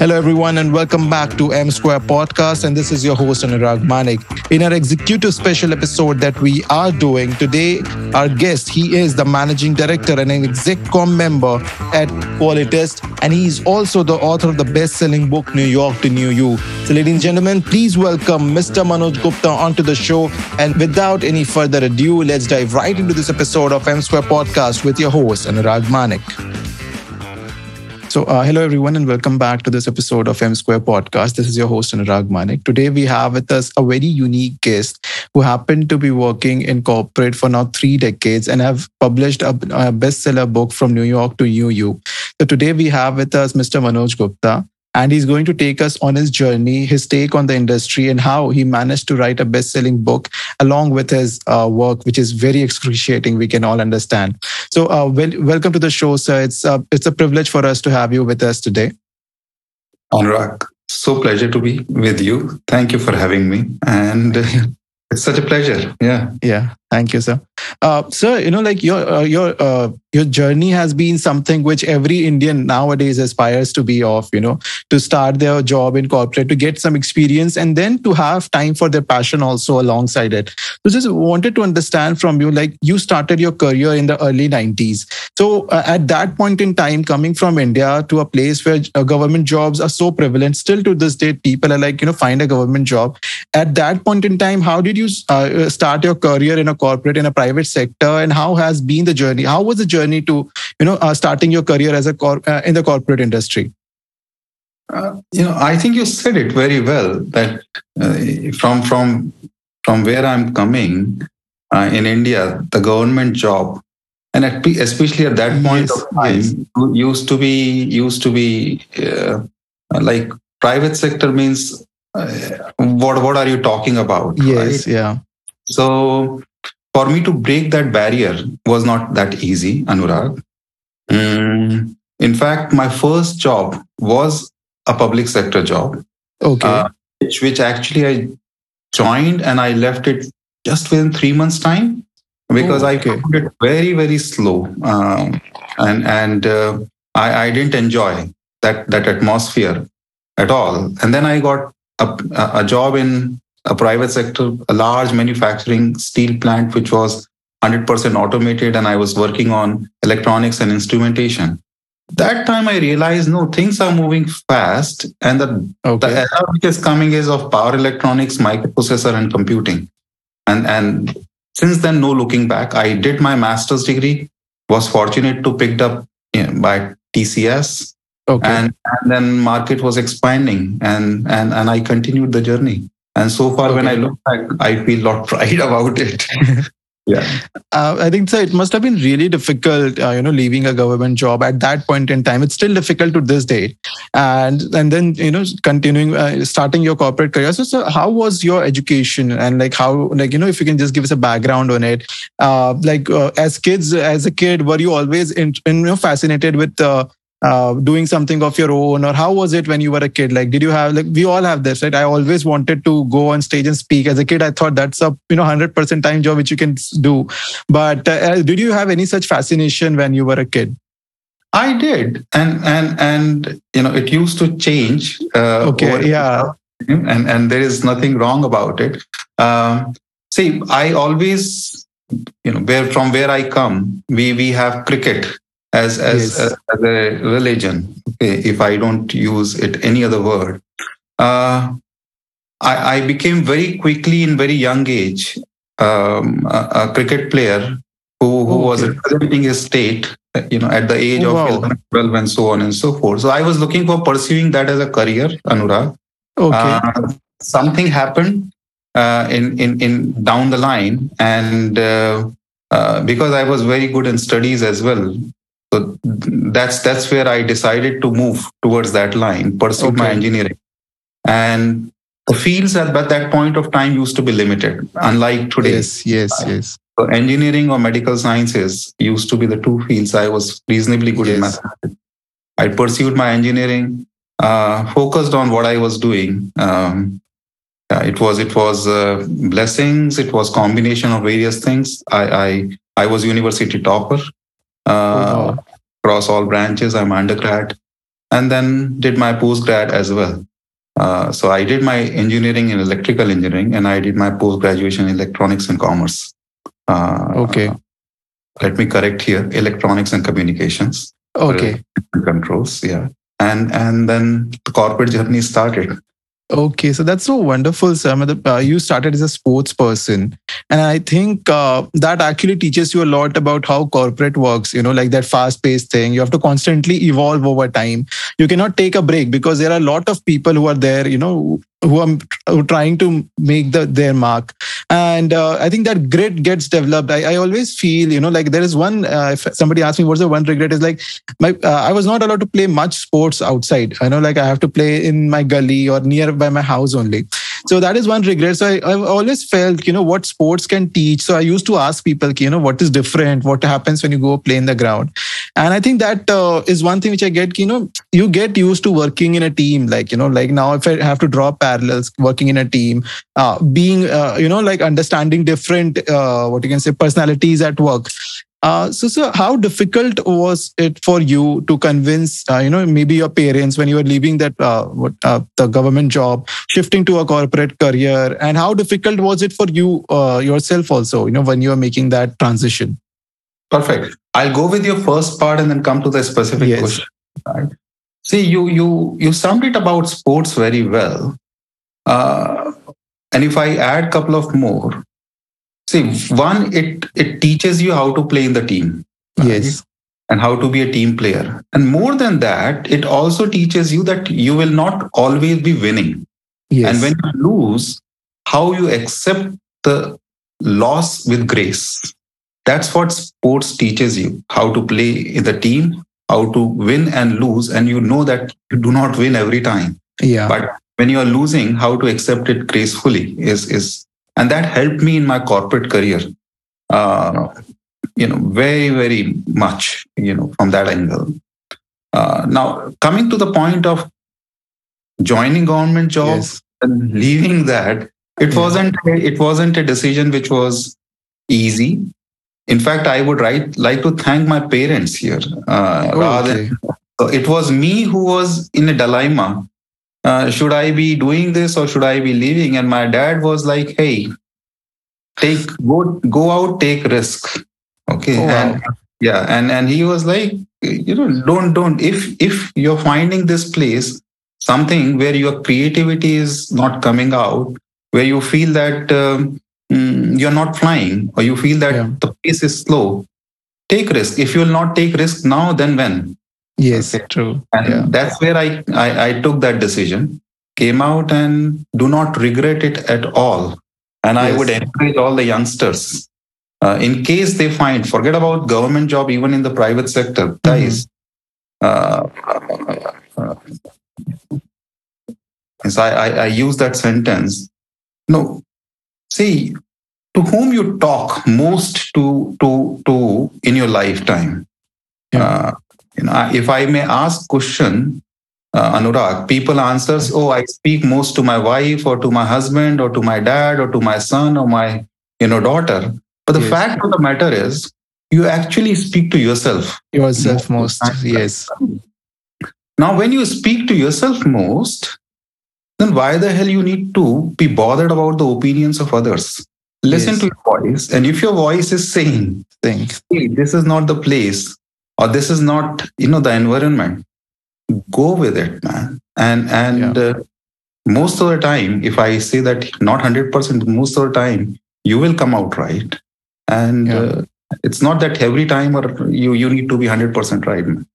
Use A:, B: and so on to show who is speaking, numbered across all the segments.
A: Hello, everyone, and welcome back to M Square Podcast. And this is your host, Anurag Manik. In our executive special episode that we are doing today, our guest, he is the managing director and an execcom member at Qualitest, and he is also the author of the best-selling book New York to New You. So, ladies and gentlemen, please welcome Mr. Manoj Gupta onto the show. And without any further ado, let's dive right into this episode of M Square Podcast with your host, Anurag Manik. So, uh, hello everyone, and welcome back to this episode of M Square Podcast. This is your host Anurag Manik. Today, we have with us a very unique guest who happened to be working in corporate for now three decades and have published a, a bestseller book from New York to You. So, today we have with us Mr. Manoj Gupta and he's going to take us on his journey, his take on the industry, and how he managed to write a best selling book along with his uh, work, which is very excruciating, we can all understand. So, uh, well, welcome to the show, sir. It's, uh, it's a privilege for us to have you with us today.
B: Anurag, so pleasure to be with you. Thank you for having me. And it's such a pleasure. Yeah.
A: Yeah. Thank you, sir. Uh, sir, you know, like your uh, your uh, your journey has been something which every Indian nowadays aspires to be of. You know, to start their job in corporate, to get some experience, and then to have time for their passion also alongside it. So, just wanted to understand from you, like you started your career in the early '90s. So, uh, at that point in time, coming from India to a place where uh, government jobs are so prevalent, still to this day, people are like, you know, find a government job. At that point in time, how did you uh, start your career in a corporate in a private sector and how has been the journey how was the journey to you know uh, starting your career as a cor- uh, in the corporate industry
B: uh, you know i think you said it very well that uh, from from from where i'm coming uh, in india the government job and at, especially at that point yes, of time yes. used to be used to be uh, like private sector means what what are you talking about
A: yes right? yeah
B: so for me to break that barrier was not that easy, Anurag. Mm, in fact, my first job was a public sector job.
A: Okay. Uh,
B: which, which actually I joined and I left it just within three months' time because oh, okay. I found it very, very slow. Um, and and uh, I, I didn't enjoy that, that atmosphere at all. And then I got a, a job in a private sector, a large manufacturing steel plant, which was 100% automated, and I was working on electronics and instrumentation. That time I realized, no, things are moving fast, and the, okay. the era which is coming is of power electronics, microprocessor, and computing. And, and since then, no looking back. I did my master's degree, was fortunate to picked up by TCS, okay. and, and then market was expanding, and, and, and I continued the journey. And so far, okay. when I look back, I feel a lot pride about it. yeah. Uh,
A: i think so it must have been really difficult uh, you know leaving a government job at that point in time. It's still difficult to this day. And and then you know continuing uh, starting your corporate career. So, so how was your education? And like how like you know if you can just give us a background on it. Uh, like uh, as kids as a kid were you always in, in you know fascinated with uh, doing something of your own? Or how was it when you were a kid? Like did you have like we all have this right? I always wanted to go on stage and speak. As a kid i thought that's a you know 100% time job which you can do. But uh, uh, did you have any such fascination when you were a kid?
B: I did. And and and you know it used to change
A: uh, okay yeah.
B: and and there is nothing wrong about it. Um, see i always you know where from where i come we we have cricket as as, yes. as a religion okay, if i don't use it any other word uh, I, I, became very quickly in very young age um, a, a, cricket player who, who okay. was representing his state you know at the age oh, of wow. 12 and so on and so forth so i was looking for pursuing that as a career anurag
A: okay uh,
B: something happened uh, in in in down the line and uh, uh, because I was very good in studies as well, so that's that's where I decided to move towards that line, pursue okay. my engineering. And the fields at that point of time used to be limited, unlike today.
A: Yes, yes, yes.
B: So engineering or medical sciences used to be the two fields I was reasonably good yes. in mathematics. I pursued my engineering, uh, focused on what I was doing. Um, yeah, it was it was uh, blessings. It was combination of various things. I I, I was university topper uh, oh, across all branches. I'm undergrad. and then did my postgrad as well. Uh, so I did my engineering in electrical engineering, and I did my post graduation in electronics and commerce.
A: Uh, okay.
B: Let me correct here: electronics and communications.
A: Okay.
B: Controls, yeah. And and then the corporate journey started.
A: Okay, so that's so wonderful, sir. Uh, you started as a sports person, and I think uh, that actually teaches you a lot about how corporate works. You know, like that fast-paced thing. You have to constantly evolve over time. You cannot take a break because there are a lot of people who are there. You know, who are trying to make the their mark. And uh, i think that grit gets developed. I, I, always feel you know like there is one uh, if somebody asks me what's the one regret is like my uh, i was not allowed to play much sports outside. I know like i have to play in my gully or near by my house only so that is one regret. So I, have always felt you know what sports can teach. So i used to ask people you know what is different? What happens when you go play in the ground? And i think that uh, is one thing which i get you know you get used to working in a team. Like you know like now if i have to draw parallels working in a team uh, being uh, you know like understanding different uh, what you can say personalities at work uh, so, so how difficult was it for you to convince, uh, you know, maybe your parents when you were leaving that uh, what, uh, the government job, shifting to a corporate career, and how difficult was it for you uh, yourself also, you know, when you were making that transition?
B: Perfect. I'll go with your first part and then come to the specific yes. question. Right? See, you you you summed it about sports very well, uh, and if I add a couple of more, see one it it teaches you how to play in the team
A: right? yes.
B: And how to be a team player. And more than that it also teaches you that you will not always be winning. Yes. and when you lose how you accept the loss with grace. That's what sports teaches you how to play in the team how to win and lose. And you know that you do not win every time.
A: Yeah.
B: But when you are losing how to accept it gracefully is is and that helped me in my corporate career uh, you know very very much you know from that angle uh, now coming to the point of joining government jobs yes. and leaving that it wasn't it wasn't a decision which was easy in fact i would write, like to thank my parents here uh, oh, rather okay. it was me who was in a dilemma uh, should I be doing this or should I be leaving? And my dad was like, hey, take go go out, take risk. Okay. Oh, wow. and, yeah. And and he was like, you know, don't don't if if you're finding this place something where your creativity is not coming out, where you feel that um, mm, you're not flying or you feel that yeah. the pace is slow, take risk. If you will not take risk now, then when?
A: Yes, okay. true.
B: And yeah. that's where I, I, I took that decision, came out and do not regret it at all. And yes. I would encourage all the youngsters, uh, in case they find, forget about government job, even in the private sector, mm-hmm. guys. Uh, uh, I, I, I use that sentence. No, see, to whom you talk most to to to in your lifetime. Yeah. Uh, you know, if I may ask question, uh, Anurag, people answers, oh, I speak most to my wife or to my husband or to my dad or to my son or my, you know, daughter. But the yes. fact of the matter is, you actually speak to yourself.
A: Yourself most, most yes.
B: Now, when you speak to yourself most, then why the hell you need to be bothered about the opinions of others? Listen yes. to your voice, and if your voice is saying,
A: Think.
B: Hey, this is not the place or this is not you know the environment go with it man and and yeah. uh, most of the time if i say that not 100% most of the time you will come out right and yeah. uh, it's not that every time or you you need to be 100% right man.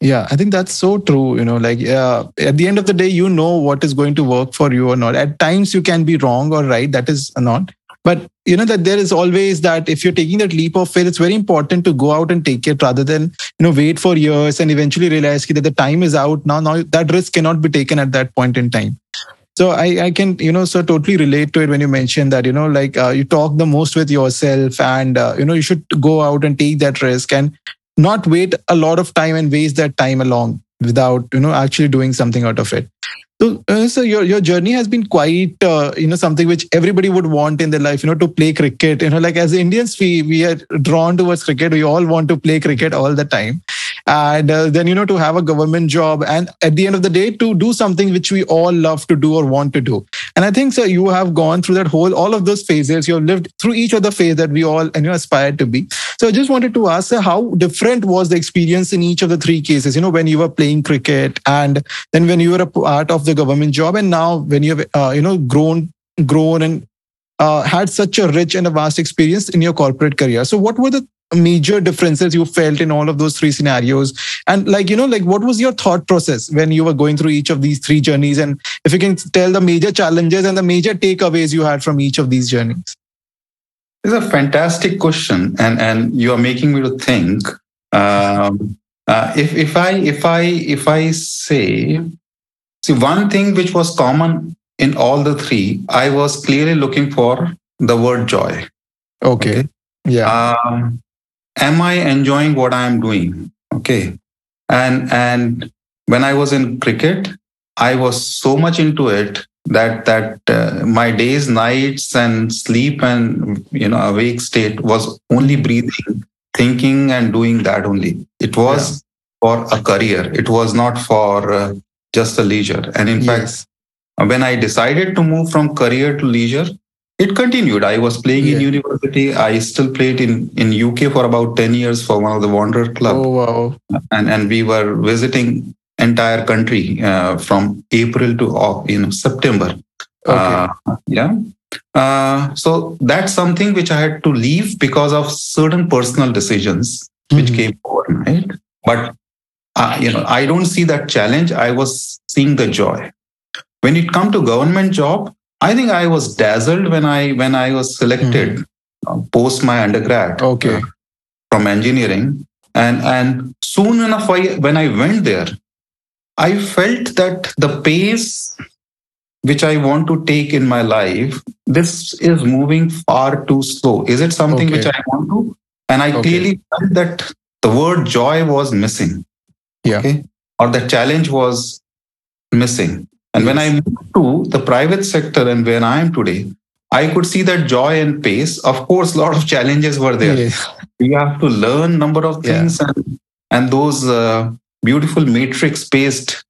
A: yeah i think that's so true you know like uh, at the end of the day you know what is going to work for you or not at times you can be wrong or right that is not but you know that there is always that if you're taking that leap of faith it's very important to go out and take it rather than you know wait for years and eventually realize that the time is out. Now now that risk cannot be taken at that point in time. So I, I can you know so totally relate to it when you mention that you know like uh, you talk the most with yourself and uh, you know you should go out and take that risk and not wait a lot of time and waste that time along without you know actually doing something out of it so, uh, so your your journey has been quite uh, you know something which everybody would want in their life. You know, to play cricket. You know, like as Indians, we we are drawn towards cricket. We all want to play cricket all the time. And uh, then you know to have a government job and at the end of the day to do something which we all love to do or want to do. And i think so you have gone through that whole all of those phases. You have lived through each of the phase that we all and you know, aspire to be. So i just wanted to ask sir, how different was the experience in each of the three cases? You know when you were playing cricket and then when you were a part of the government job and now when you have uh, you know grown grown and uh, had such a rich and a vast experience in your corporate career. So, what were the major differences you felt in all of those three scenarios? And, like, you know, like what was your thought process when you were going through each of these three journeys? And if you can tell the major challenges and the major takeaways you had from each of these journeys.
B: It's a fantastic question, and and you are making me to think. Um, uh, if if I if I if I say, see one thing which was common in all the three, I was clearly looking for the word joy.
A: Okay. okay. Yeah.
B: Um, am I enjoying what I am doing? Okay. And and when I was in cricket, I was so much into it that that uh, my days, nights, and sleep and you know awake state was only breathing, thinking, and doing that only. It was yeah. for a career. It was not for uh, just a leisure. And in yes. fact, when I decided to move from career to leisure, it continued. I was playing yeah. in university. I still played in, in UK for about 10 years for one of the Wanderer Club.
A: Oh, wow.
B: And, and we were visiting entire country uh, from April to uh, you know September. Okay. Uh, yeah. Uh, so that's something which I had to leave because of certain personal decisions mm-hmm. which came overnight. But uh, you know, I don't see that challenge. I was seeing the joy. When it come to government job, I think I was dazzled when I when I was selected mm-hmm. post my undergrad.
A: Okay. Uh,
B: from engineering, and and soon enough, I, when I went there, I felt that the pace which I want to take in my life, this is moving far too slow. Is it something okay. which I want to? And I okay. clearly felt that the word joy was missing.
A: Yeah. Okay?
B: Or the challenge was missing. And when I moved to the private sector and where I am today, I could see that joy and pace. Of course, a lot of challenges were there. Yes. You have to learn number of things, yeah. and, and those uh, beautiful matrix-based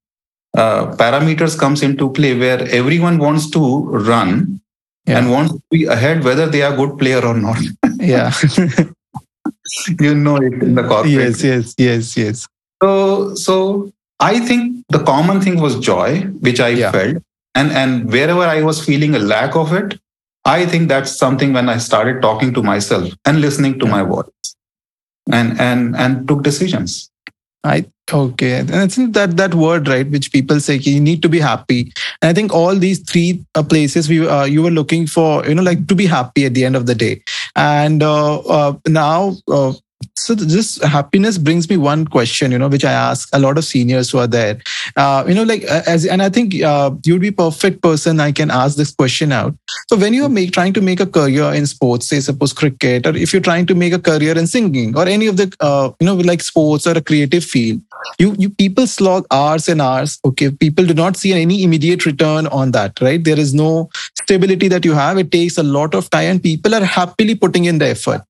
B: uh, parameters comes into play where everyone wants to run yeah. and wants to be ahead, whether they are good player or not.
A: yeah,
B: you know it in the corporate.
A: Yes, yes, yes, yes.
B: So, so I think the common thing was joy, which I yeah. felt. And, and wherever I was feeling a lack of it, I think that's something when I started talking to myself and listening to yeah. my voice and, and, and took decisions.
A: I okay, and I think that that word right, which people say you need to be happy. And I think all these three uh, places we uh, you were looking for, you know, like to be happy at the end of the day. And uh, uh now uh, so this happiness brings me one question you know which i ask a lot of seniors who are there. Uh, you know like uh, as and i think uh, you'd be perfect person i can ask this question out. So when you are make, trying to make a career in sports say suppose cricket or if you're trying to make a career in singing or any of the uh, you know like sports or a creative field you you people slog hours and hours okay? People do not see any immediate return on that right? There is no stability that you have. It takes a lot of time and people are happily putting in the effort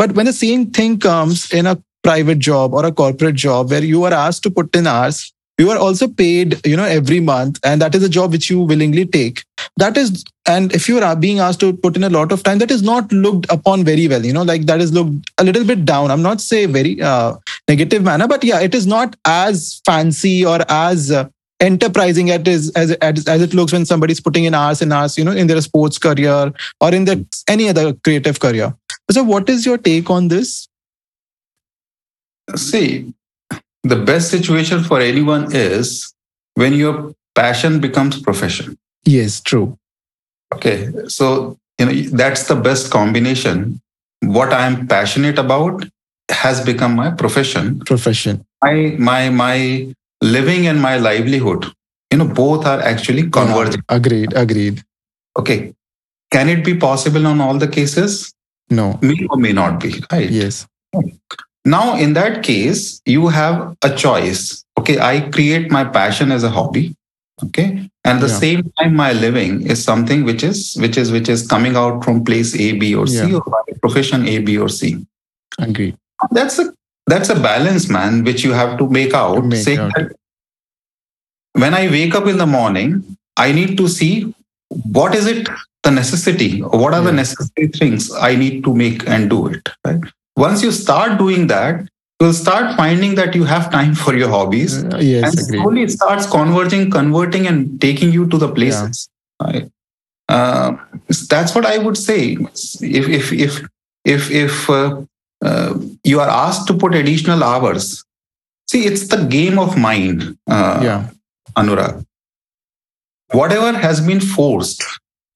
A: but when the same thing comes in a private job or a corporate job where you are asked to put in hours, you are also paid, you know, every month, and that is a job which you willingly take. That is, and if you are being asked to put in a lot of time, that is not looked upon very well. You know, like that is looked a little bit down. I'm not say very uh, negative manner, but yeah, it is not as fancy or as uh, enterprising it is as, as, as it looks when somebody's putting in hours and hours you know in their sports career or in their any other creative career. So what is your take on this?
B: See the best situation for anyone is when your passion becomes profession.
A: Yes true.
B: Okay so you know that's the best combination. What i am passionate about has become my profession.
A: Profession.
B: My my my living and my livelihood you know both are actually converging.
A: agreed agreed.
B: Okay. Can it be possible on all the cases?
A: No.
B: May or may not be right?
A: Yes.
B: Now in that case you have a choice. Okay i create my passion as a hobby okay? And the yeah. same time my living is something which is which is which is coming out from place a b or c yeah. or profession a b or c.
A: Agree
B: that's a that's a balance, man, which you have to make out. Make out. when I wake up in the morning, I need to see what is it the necessity what are yeah. the necessary things i need to make and do it right once you start doing that you'll start finding that you have time for your hobbies
A: uh, yes,
B: and agreed. slowly it starts converging converting and taking you to the places yeah. right uh, that's what i would say if if if if if uh, uh, you are asked to put additional hours. See it's the game of mind uh,
A: yeah.
B: Anurag. Whatever has been forced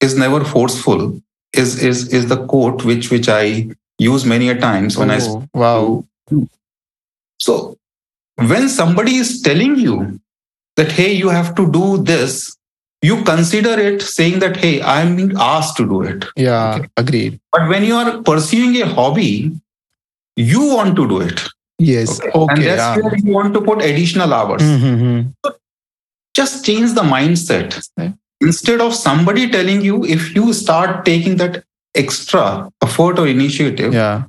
B: is never forceful is is is the quote which which i use many a times when
A: oh, i wow.
B: so when somebody is telling you that hey you have to do this you consider it saying that hey i'm being asked to do it.
A: Yeah okay. agreed.
B: But when you are pursuing a hobby you want to do it
A: yes okay, okay
B: and that's yeah. where you want to put additional hours
A: mm-hmm. so
B: just change the mindset. Instead of somebody telling you, if you start taking that extra effort or initiative,
A: yeah.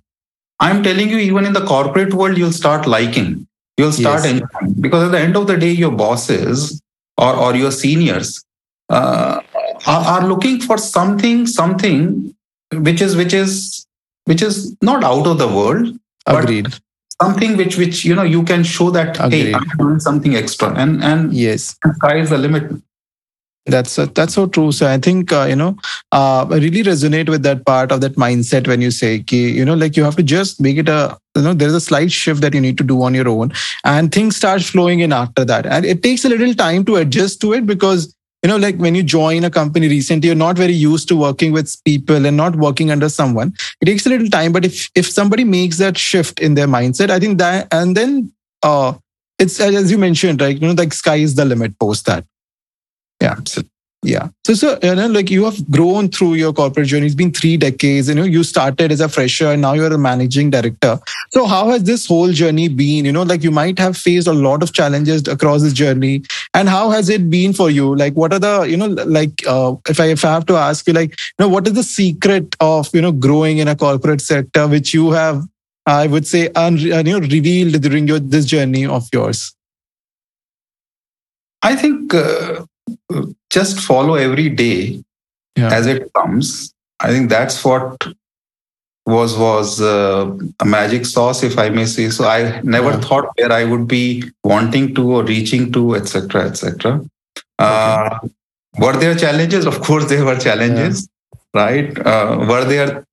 B: I'm telling you, even in the corporate world, you'll start liking, you'll start yes. enjoying. Because at the end of the day, your bosses or, or your seniors uh, are, are looking for something, something which is which is which is not out of the world.
A: Agreed.
B: something which which you know you can show that Agreed. hey i'm doing something extra. And and
A: yes.
B: sky is the limit.
A: That's uh, that's so true. So i think uh, you know uh, i really resonate with that part of that mindset when you say ki, you know like you have to just make it a you know there's a slight shift that you need to do on your own. And things start flowing in after that. And it takes a little time to adjust to it because you know like when you join a company recently you're not very used to working with people and not working under someone. It takes a little time but if if somebody makes that shift in their mindset i think that and then uh it's as you mentioned right you know like sky is the limit post that. Yeah yeah. So, so you know, like you have grown through your corporate journey. It's been three decades. You know, you started as a fresher and now you're a managing director. So, how has this whole journey been? You know, like you might have faced a lot of challenges across this journey. And how has it been for you? Like, what are the, you know, like uh, if I if I have to ask you, like, you know, what is the secret of you know growing in a corporate sector, which you have, I would say, un, you know, revealed during your this journey of yours?
B: I think. Uh just follow every day yeah. as it comes. I think that's what was was uh, a magic sauce, if I may say. So I never yeah. thought where I would be wanting to or reaching to, etc., etc. Uh, were there challenges? Of course, there were challenges, yeah. right? Uh, were there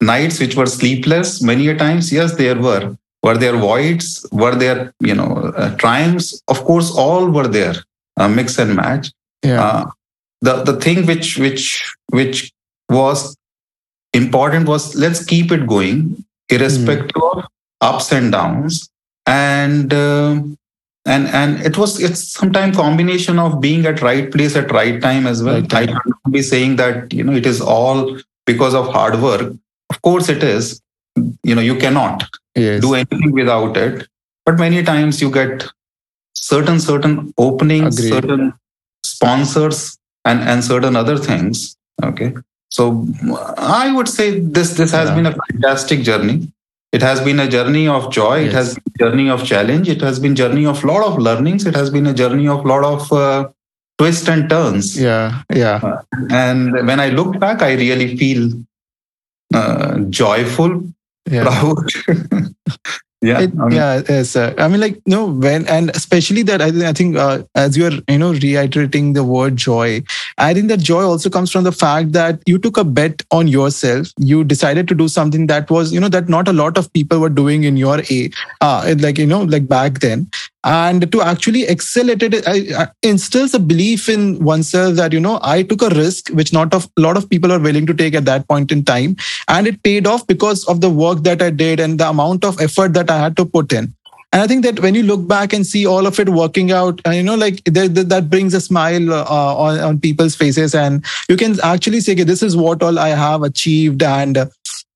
B: nights which were sleepless? Many a times, yes, there were. Were there voids? Were there, you know, uh, triumphs? Of course, all were there. Uh, mix and match.
A: Yeah. Uh,
B: the the thing which which which was important was let's keep it going irrespective mm. of ups and downs and uh, and and it was it's sometimes combination of being at right place at right time as well right i can't be saying that you know it is all because of hard work of course it is you know you cannot
A: yes.
B: do anything without it but many times you get certain certain openings Agreed. certain sponsors and and certain other things okay? So i would say this this has yeah. been a fantastic journey. It has been a journey of joy. Yes. it has been a journey of challenge. It has been a journey of lot of learnings. It has been a journey of lot of uh, twists and turns.
A: Yeah yeah. Uh,
B: and when i look back i really feel uh, joyful
A: yeah.
B: proud
A: yeah it, I mean, yeah yes uh, i mean like no when and especially that i, I think uh, as you're you know reiterating the word joy i think that joy also comes from the fact that you took a bet on yourself. You decided to do something that was you know that not a lot of people were doing in your a uh, like you know like back then and to actually excel at it I, instills a belief in oneself that you know i took a risk which not of, a lot of people are willing to take at that point in time. And it paid off because of the work that i did and the amount of effort that i had to put in. And i think that when you look back and see all of it working out uh, you know like that, that brings a smile uh, on, on people's faces. And you can actually say okay, this is what all i have achieved. And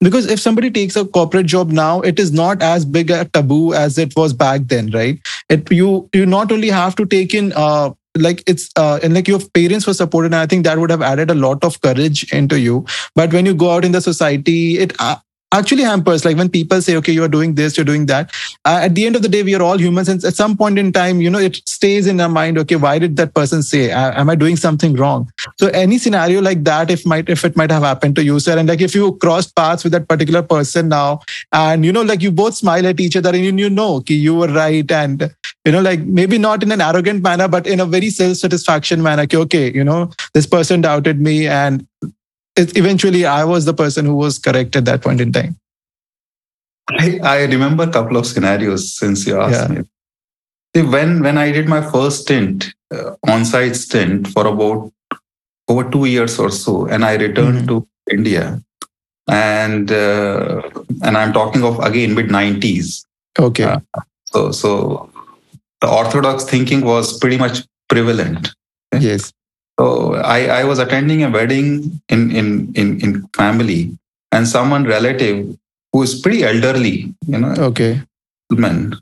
A: because if somebody takes a corporate job now it is not as big a taboo as it was back then right? It you you not only have to take in uh like it's uh and like your parents were supported and i think that would have added a lot of courage into you. But when you go out in the society it uh, actually hampers like when people say okay you are doing this you're doing that uh, at the end of the day we are all humans and at some point in time you know it stays in our mind okay why did that person say am i doing something wrong? So any scenario like that if might if it might have happened to you sir and like if you crossed paths with that particular person now and you know like you both smile at each other and you, you know okay, you were right and you know like maybe not in an arrogant manner but in a very self-satisfaction manner okay, okay you know this person doubted me and it, eventually I was the person who was correct at that point in time.
B: I, I remember a couple of scenarios since you asked yeah. me. See, when when I did my first stint, uh, on-site stint for about over two years or so, and I returned mm-hmm. to India, and uh, and I'm talking of again mid '90s.
A: Okay. Uh,
B: so so the orthodox thinking was pretty much prevalent.
A: Yes.
B: So I, I was attending a wedding in, in, in, in family and someone relative who is pretty elderly, you know,
A: okay,
B: man,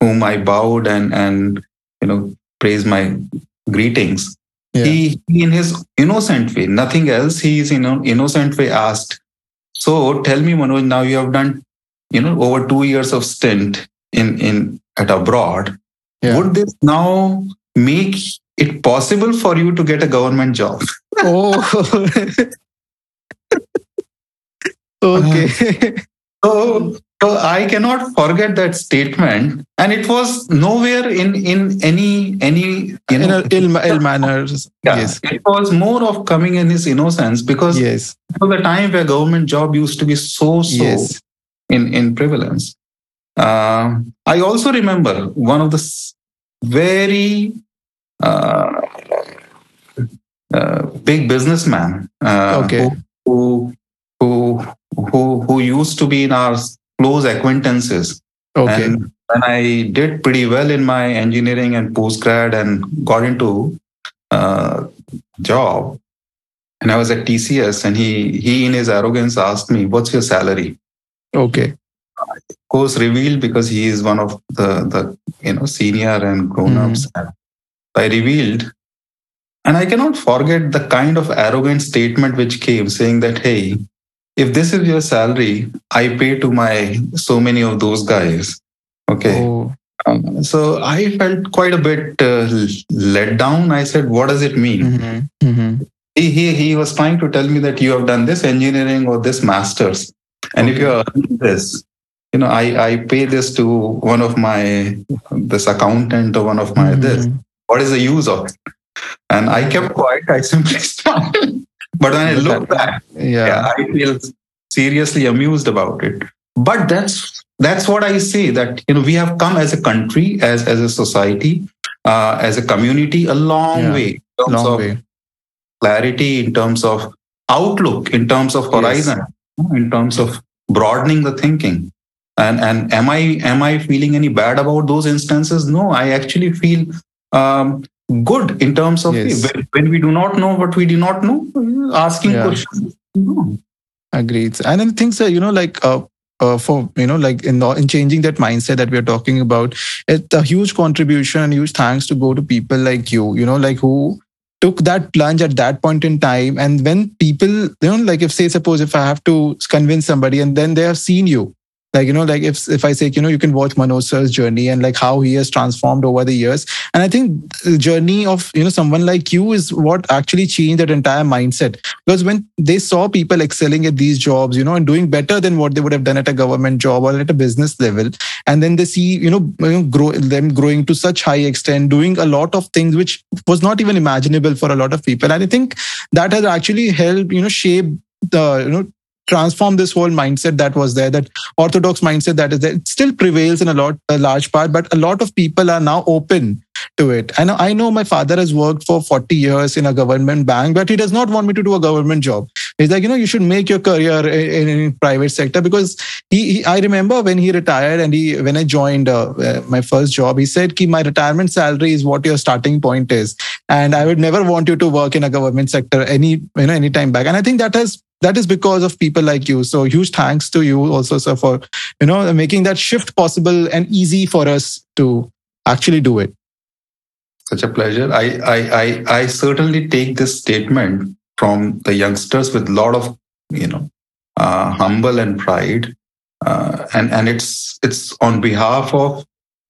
B: whom I bowed and, and, you know, praised my greetings. Yeah. He, he, in his innocent way, nothing else, he is in an innocent way asked, so tell me, Manoj, now you have done, you know, over two years of stint in, in at abroad. Yeah. Would this now make it possible for you to get a government job.
A: oh. okay.
B: so, so I cannot forget that statement, and it was nowhere in in any any
A: you know ill, ill manners.
B: Yeah, yes, it was more of coming in his innocence because
A: yes,
B: for the time where government job used to be so so yes. in in prevalence. Uh, I also remember one of the very uh, uh, big businessman
A: uh, okay.
B: who, who who who used to be in our close acquaintances.
A: Okay.
B: And when I did pretty well in my engineering and postgrad and got into uh, job, and I was at TCS, and he he in his arrogance asked me, "What's your salary?"
A: Okay.
B: Of course, revealed because he is one of the the you know senior and grown ups. Mm-hmm. I revealed. And I cannot forget the kind of arrogant statement which came saying that, hey, if this is your salary, I pay to my so many of those guys. Okay. Oh. Um, so I felt quite a bit uh, let down. I said, what does it mean?
A: Mm-hmm. Mm-hmm.
B: He, he, he was trying to tell me that you have done this engineering or this master's. And okay. if you're this, you know, I, I pay this to one of my, this accountant or one of my mm-hmm. this what is the use of it? And I kept quiet. I simply smiled. but when I look back,
A: yeah. yeah.
B: I feel seriously amused about it. But that's that's what I say that you know we have come as a country, as as a society, uh, as a community, a long yeah. way in terms long of way. clarity, in terms of outlook, in terms of horizon, yes. in terms of broadening the thinking. And and am I am I feeling any bad about those instances? No, I actually feel um, good in terms of yes. when, when, we do not know what we do not know, asking yeah. questions. No.
A: Agreed. And then things are, you know, like uh, uh, for you know like in in changing that mindset that we are talking about it's a huge contribution and huge thanks to go to people like you you know like who took that plunge at that point in time and when people you know like if say suppose if i have to convince somebody and then they have seen you like you know like if if i say you know you can watch manoj journey and like how he has transformed over the years. And i think the journey of you know someone like you is what actually changed that entire mindset. Because when they saw people excelling at these jobs you know and doing better than what they would have done at a government job or at a business level and then they see you know, you know grow them growing to such high extent doing a lot of things which was not even imaginable for a lot of people. And i think that has actually helped you know shape the you know transform this whole mindset that was there that orthodox mindset that is there it still prevails in a lot a large part but a lot of people are now open to it. And i know my father has worked for 40 years in a government bank but he does not want me to do a government job. He's like you know you should make your career in, in private sector because he, he, i remember when he retired and he when i joined uh, uh, my first job he said Ki, my retirement salary is what your starting point is and i would never want you to work in a government sector any you know any time back. And i think that has that is because of people like you so huge thanks to you also sir for you know making that shift possible and easy for us to actually do it
B: such a pleasure i i i, I certainly take this statement from the youngsters with a lot of you know uh, humble and pride. Uh, and and it's it's on behalf of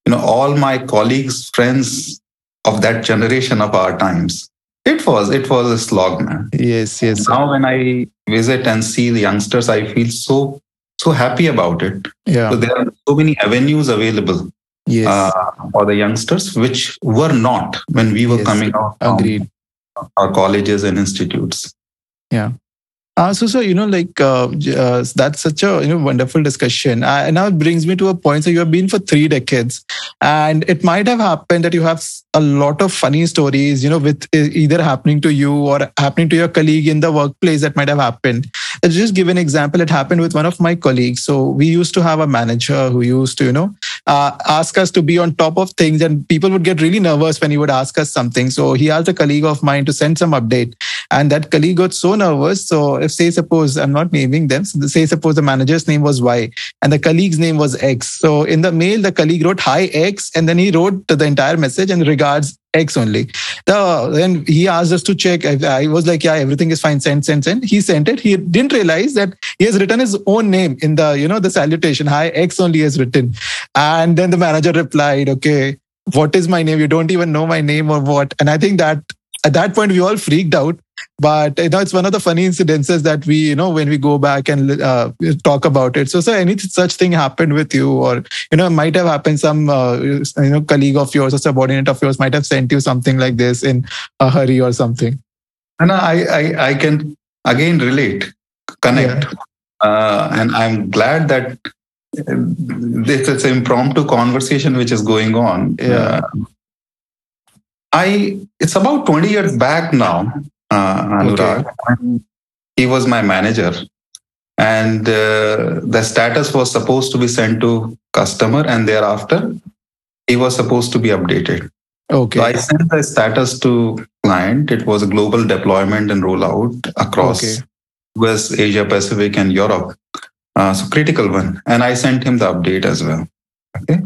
B: you know all my colleagues, friends of that generation of our times. It was it was a slog, man.
A: Yes, yes.
B: Now when I visit and see the youngsters, I feel so so happy about it.
A: Yeah.
B: So there are so many avenues available
A: yes.
B: uh, for the youngsters, which were not when we were
A: Yes.
B: coming out
A: Agreed.
B: our colleges and institutes. Yeah.
A: Uh, so, so you know, like uh, uh, that's such a you know wonderful discussion. Uh, and now it brings me to a point. So you have been for three decades, and it might have happened that you have a lot of funny stories. You know, with either happening to you or happening to your colleague in the workplace that might have happened. I'll just give an example. It happened with one of my colleagues. So we used to have a manager who used to you know uh, ask us to be on top of things, and people would get really nervous when he would ask us something. So he asked a colleague of mine to send some update and that colleague got so nervous so if say suppose i'm not naming them so say suppose the manager's name was y and the colleague's name was x so in the mail the colleague wrote hi x and then he wrote the entire message and regards x only. The then he asked us to check. I, I was like yeah everything is fine. Send send send. He sent it. He didn't realize that he has written his own name in the you know the salutation. Hi x only has written. And then the manager replied okay what is my name? You don't even know my name or what. And i think that at that point we all freaked out but you know it's one of the funny incidences that we you know when we go back and uh, talk about it so so any such thing happened with you or you know it might have happened some uh, you know colleague of yours or subordinate of yours might have sent you something like this in a hurry or something
B: And I, I, I can again relate, connect. Uh, and I'm glad that uh, this is an impromptu conversation which is going on.
A: Yeah.
B: Uh, I it's about 20 years back now, Anurag. when He was my manager. And uh, the status was supposed to be sent to customer and thereafter he was supposed to be updated.
A: okay
B: So I sent the status to client. It was a global deployment and rollout across
A: Okay.
B: US, Asia Pacific, and Europe. Uh, so critical one. And I sent him the update as well. Okay.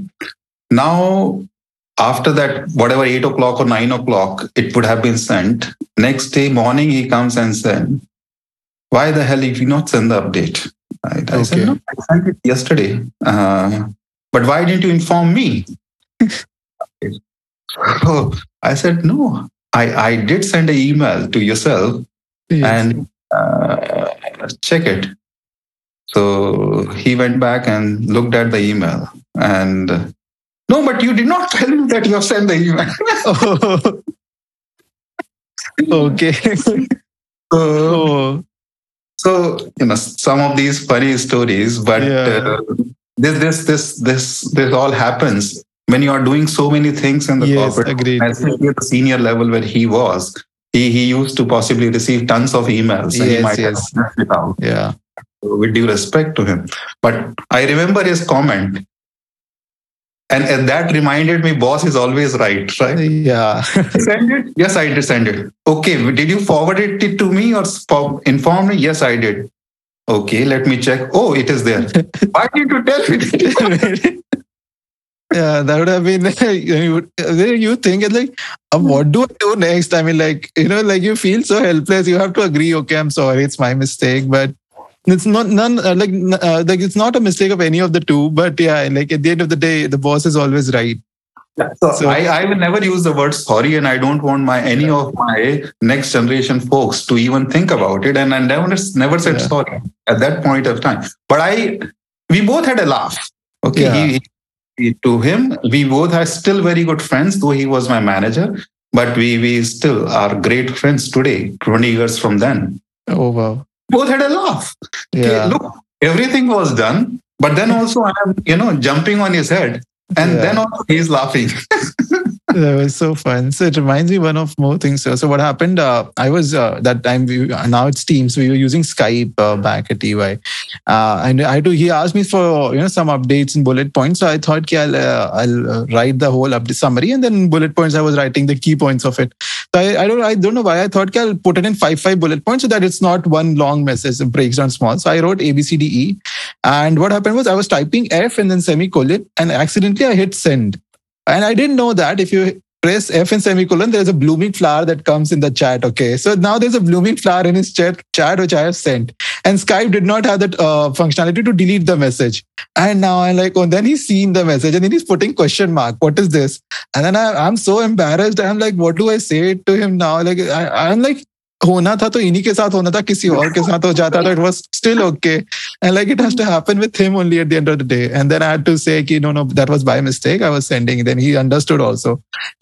B: Now, after that, whatever eight o'clock or nine o'clock, it would have been sent. Next day morning, he comes and said, "Why the hell did you not send the update?" Right? I said, "No, I sent it yesterday. Uh, but why didn't you inform me?" So I said, no, I, I did send an email to yourself
A: Yes.
B: and uh, check it. So he went back and looked at the email and uh, no, but you did not tell me that you have sent the email.
A: okay
B: so, so you know some of these funny stories, but
A: Yeah.
B: uh, this this this this this all happens when you are doing so many things in the
A: yes
B: corporate
A: agreed
B: especially at the senior level where he was, he, he used to possibly receive tons of emails
A: Yes,
B: might
A: yes.
B: have left it out
A: yeah
B: with due respect to him. But I remember his comment. And, and that reminded me, boss is always right, right?
A: yeah
B: Send it? Yes, I did send it. Okay, did you forward it to me or inform me? Yes, I did. Okay, let me check. Oh, it is there. Why didn't you tell me?
A: yeah, that would have been you, you think it's like, uh, what do I do next? I mean, like you know, like you feel so helpless. You have to agree. Okay, I'm sorry, it's my mistake, but it's not none uh, like uh, like it's not a mistake of any of the two. But yeah, like at the end of the day, the boss is always right.
B: So,
A: So-
B: I, I will never use the word sorry, and I don't want my any of my next generation folks to even think about it. And I never never said
A: Yeah.
B: sorry at that point of time. But I, we both had a laugh. Okay,
A: Yeah.
B: he, he- to him, we both are still very good friends, though he was my manager. But we we still are great friends today, twenty years from then.
A: Oh wow,
B: Both had a laugh. Okay,
A: yeah,
B: look, everything was done, but then also I'm you know jumping on his head, and
A: Yeah.
B: then also he's laughing.
A: that was so fun. So it reminds me one of more things. So, so what happened? Uh, I was uh, that time. We, now it's Teams. We were using Skype uh, back at EY, uh, and I do. He asked me for you know some updates and bullet points. So I thought, okay, I'll uh, I'll uh, write the whole update summary, and then bullet points. I was writing the key points of it. So I, I don't I don't know why I thought okay, I'll put it in five five bullet points so that it's not one long message. It breaks down small. So I wrote A B C D E, and what happened was I was typing F and then semicolon, and accidentally I hit send. And I didn't know that if you press F and semicolon, there's a blooming flower that comes in the chat. Okay. So now there's a blooming flower in his chat, chat which I have sent. And Skype did not have that uh, functionality to delete the message. And now I'm like, oh, then he's seen the message and then he's putting question mark. What is this? And then I, I'm so embarrassed. I'm like, what do I say to him now? Like, I, I'm like, होना था तो इन्हीं के साथ होना था किसी और के साथ हो जाता तो it was still okay and like it has to happen with him only at the end of the day and then I had to say कि no no that was by mistake I was sending then he understood also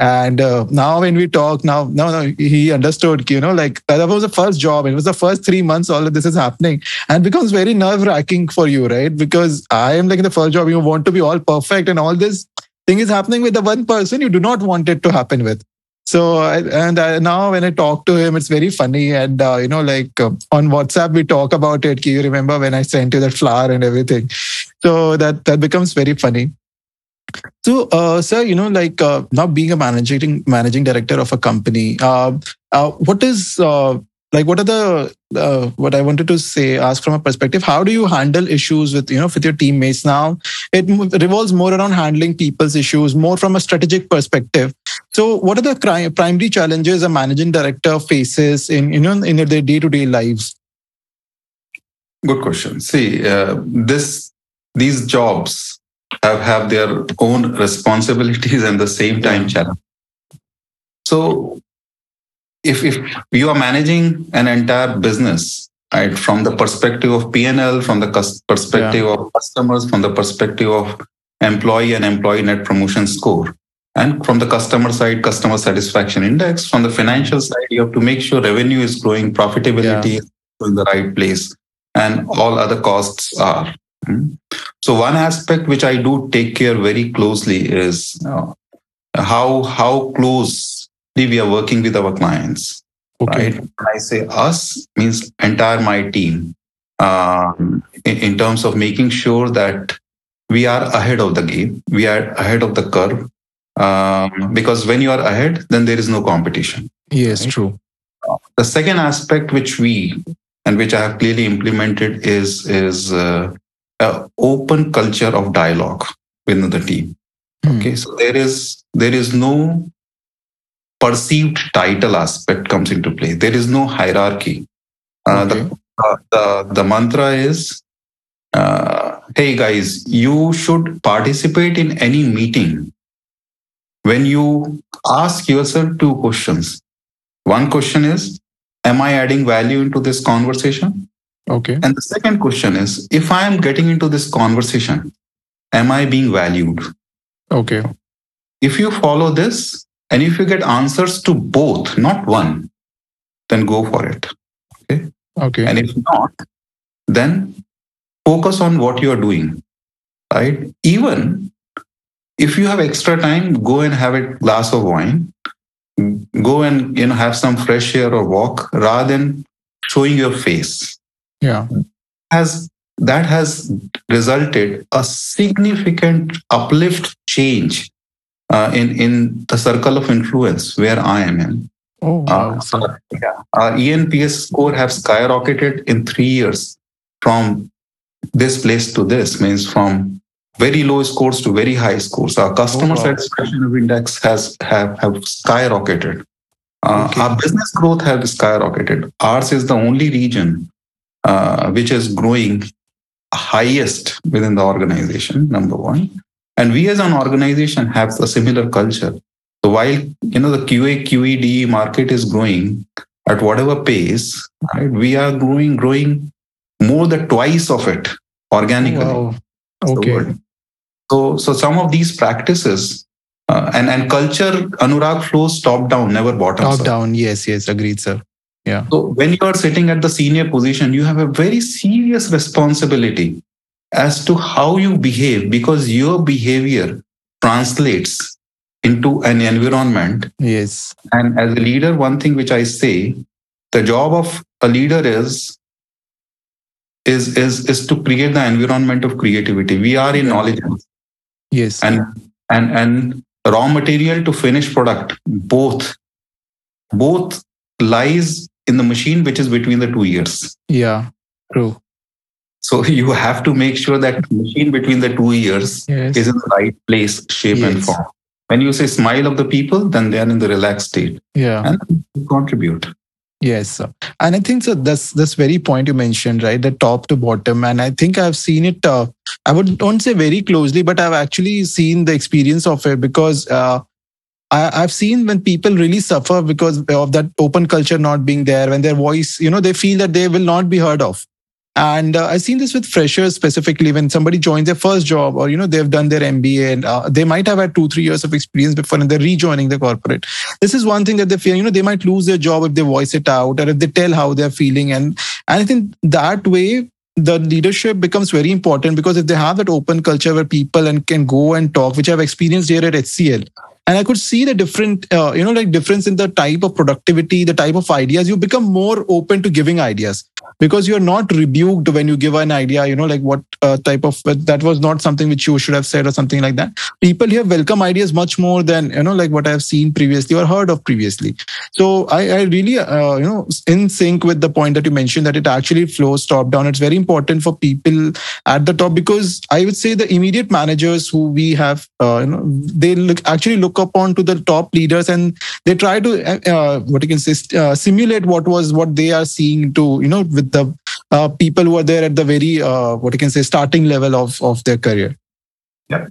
A: and uh, now when we talk now no no he understood you know like that was the first job it was the first three months all of this is happening and becomes very nerve wracking for you right because I am like in the first job you want to be all perfect and all this thing is happening with the one person you do not want it to happen with so and I, now when I talk to him, it's very funny. And uh, you know, like uh, on WhatsApp, we talk about it. You remember when I sent you that flower and everything? So that that becomes very funny. So, uh, sir, you know, like uh, now being a managing managing director of a company, uh, uh, what is uh, like what are the uh, what I wanted to say ask from a perspective how do you handle issues with you know with your teammates now? It revolves more around handling people's issues more from a strategic perspective. So what are the primary challenges a managing director faces in you know in their day-to-day lives?
B: Good question. See uh, this these jobs have have their own responsibilities and the same time challenge. So if, if you are managing an entire business right from the perspective of pnl from the perspective yeah. of customers from the perspective of employee and employee net promotion score and from the customer side customer satisfaction index from the financial side you have to make sure revenue is growing profitability yeah. is in the right place and all other costs are hmm. so one aspect which i do take care very closely is how how close we are working with our clients. Okay. Right? When I say us, means entire my team. Um, in, in terms of making sure that we are ahead of the game, we are ahead of the curve. Um, because when you are ahead, then there is no competition.
A: Yes, right? true.
B: The second aspect which we and which I have clearly implemented is is uh, an open culture of dialogue within the team. Hmm. Okay, so there is there is no perceived title aspect comes into play. There is no hierarchy. Uh, okay. the, uh, the, the mantra is uh, hey guys, you should participate in any meeting when you ask yourself two questions. One question is, am I adding value into this conversation?
A: Okay.
B: And the second question is, if I am getting into this conversation, am I being valued?
A: Okay.
B: If you follow this, and if you get answers to both, not one, then go for it. Okay.
A: Okay.
B: And if not, then focus on what you're doing. Right. Even if you have extra time, go and have a glass of wine. Go and you know have some fresh air or walk rather than showing your face.
A: Yeah.
B: Has that has resulted a significant uplift change uh, in in the circle of influence where I am in.
A: Oh, wow.
B: uh, yeah. Our ENPS score have skyrocketed in three years from this place to this, means from very low scores to very high scores. Our customer oh, wow. satisfaction index has have, have skyrocketed. Uh, okay. Our business growth has skyrocketed. Ours is the only region uh, which is growing highest within the organization, number one. And we as an organization have a similar culture. So while you know the QA QED market is growing at whatever pace, right, we are growing growing more than twice of it organically.
A: Wow. Okay.
B: So so some of these practices uh, and and culture Anurag flows top down, never bottom.
A: Top down. Yes. Yes. Agreed, sir. Yeah.
B: So when you are sitting at the senior position, you have a very serious responsibility as to how you behave because your behavior translates into an environment.
A: Yes.
B: And as a leader, one thing which I say, the job of a leader is is is is to create the environment of creativity. We are in knowledge.
A: Yes.
B: And and and raw material to finished product, both both lies in the machine which is between the two ears.
A: Yeah. True.
B: So you have to make sure that machine between the two ears yes. is in the right place, shape, yes. and form. when you say smile of the people, then they are in the relaxed state.
A: Yeah.
B: And contribute.
A: Yes, and I think so. That's this very point you mentioned, right? The top to bottom, and I think I've seen it. Uh, I would don't say very closely, but I've actually seen the experience of it because uh, I, have seen when people really suffer because of that open culture not being there. When their voice, you know, they feel that they will not be heard of. And uh, I've seen this with freshers specifically when somebody joins their first job or, you know, they've done their MBA and uh, they might have had two, three years of experience before and they're rejoining the corporate. This is one thing that they fear, you know, they might lose their job if they voice it out or if they tell how they're feeling. And, and I think that way, the leadership becomes very important because if they have that open culture where people and can go and talk, which I've experienced here at HCL, and i could see the different uh, you know like difference in the type of productivity the type of ideas you become more open to giving ideas because you're not rebuked when you give an idea you know like what uh, type of that was not something which you should have said or something like that. People here welcome ideas much more than you know like what i've seen previously or heard of previously. So i, I really uh, you know in sync with the point that you mentioned that it actually flows top down. It's very important for people at the top because i would say the immediate managers who we have uh, you know they look actually look upon to the top leaders and they try to uh, uh what you can say uh, simulate what was what they are seeing to you know with the uh, people who are there at the very uh, what you can say starting level of of their career.
B: Yeah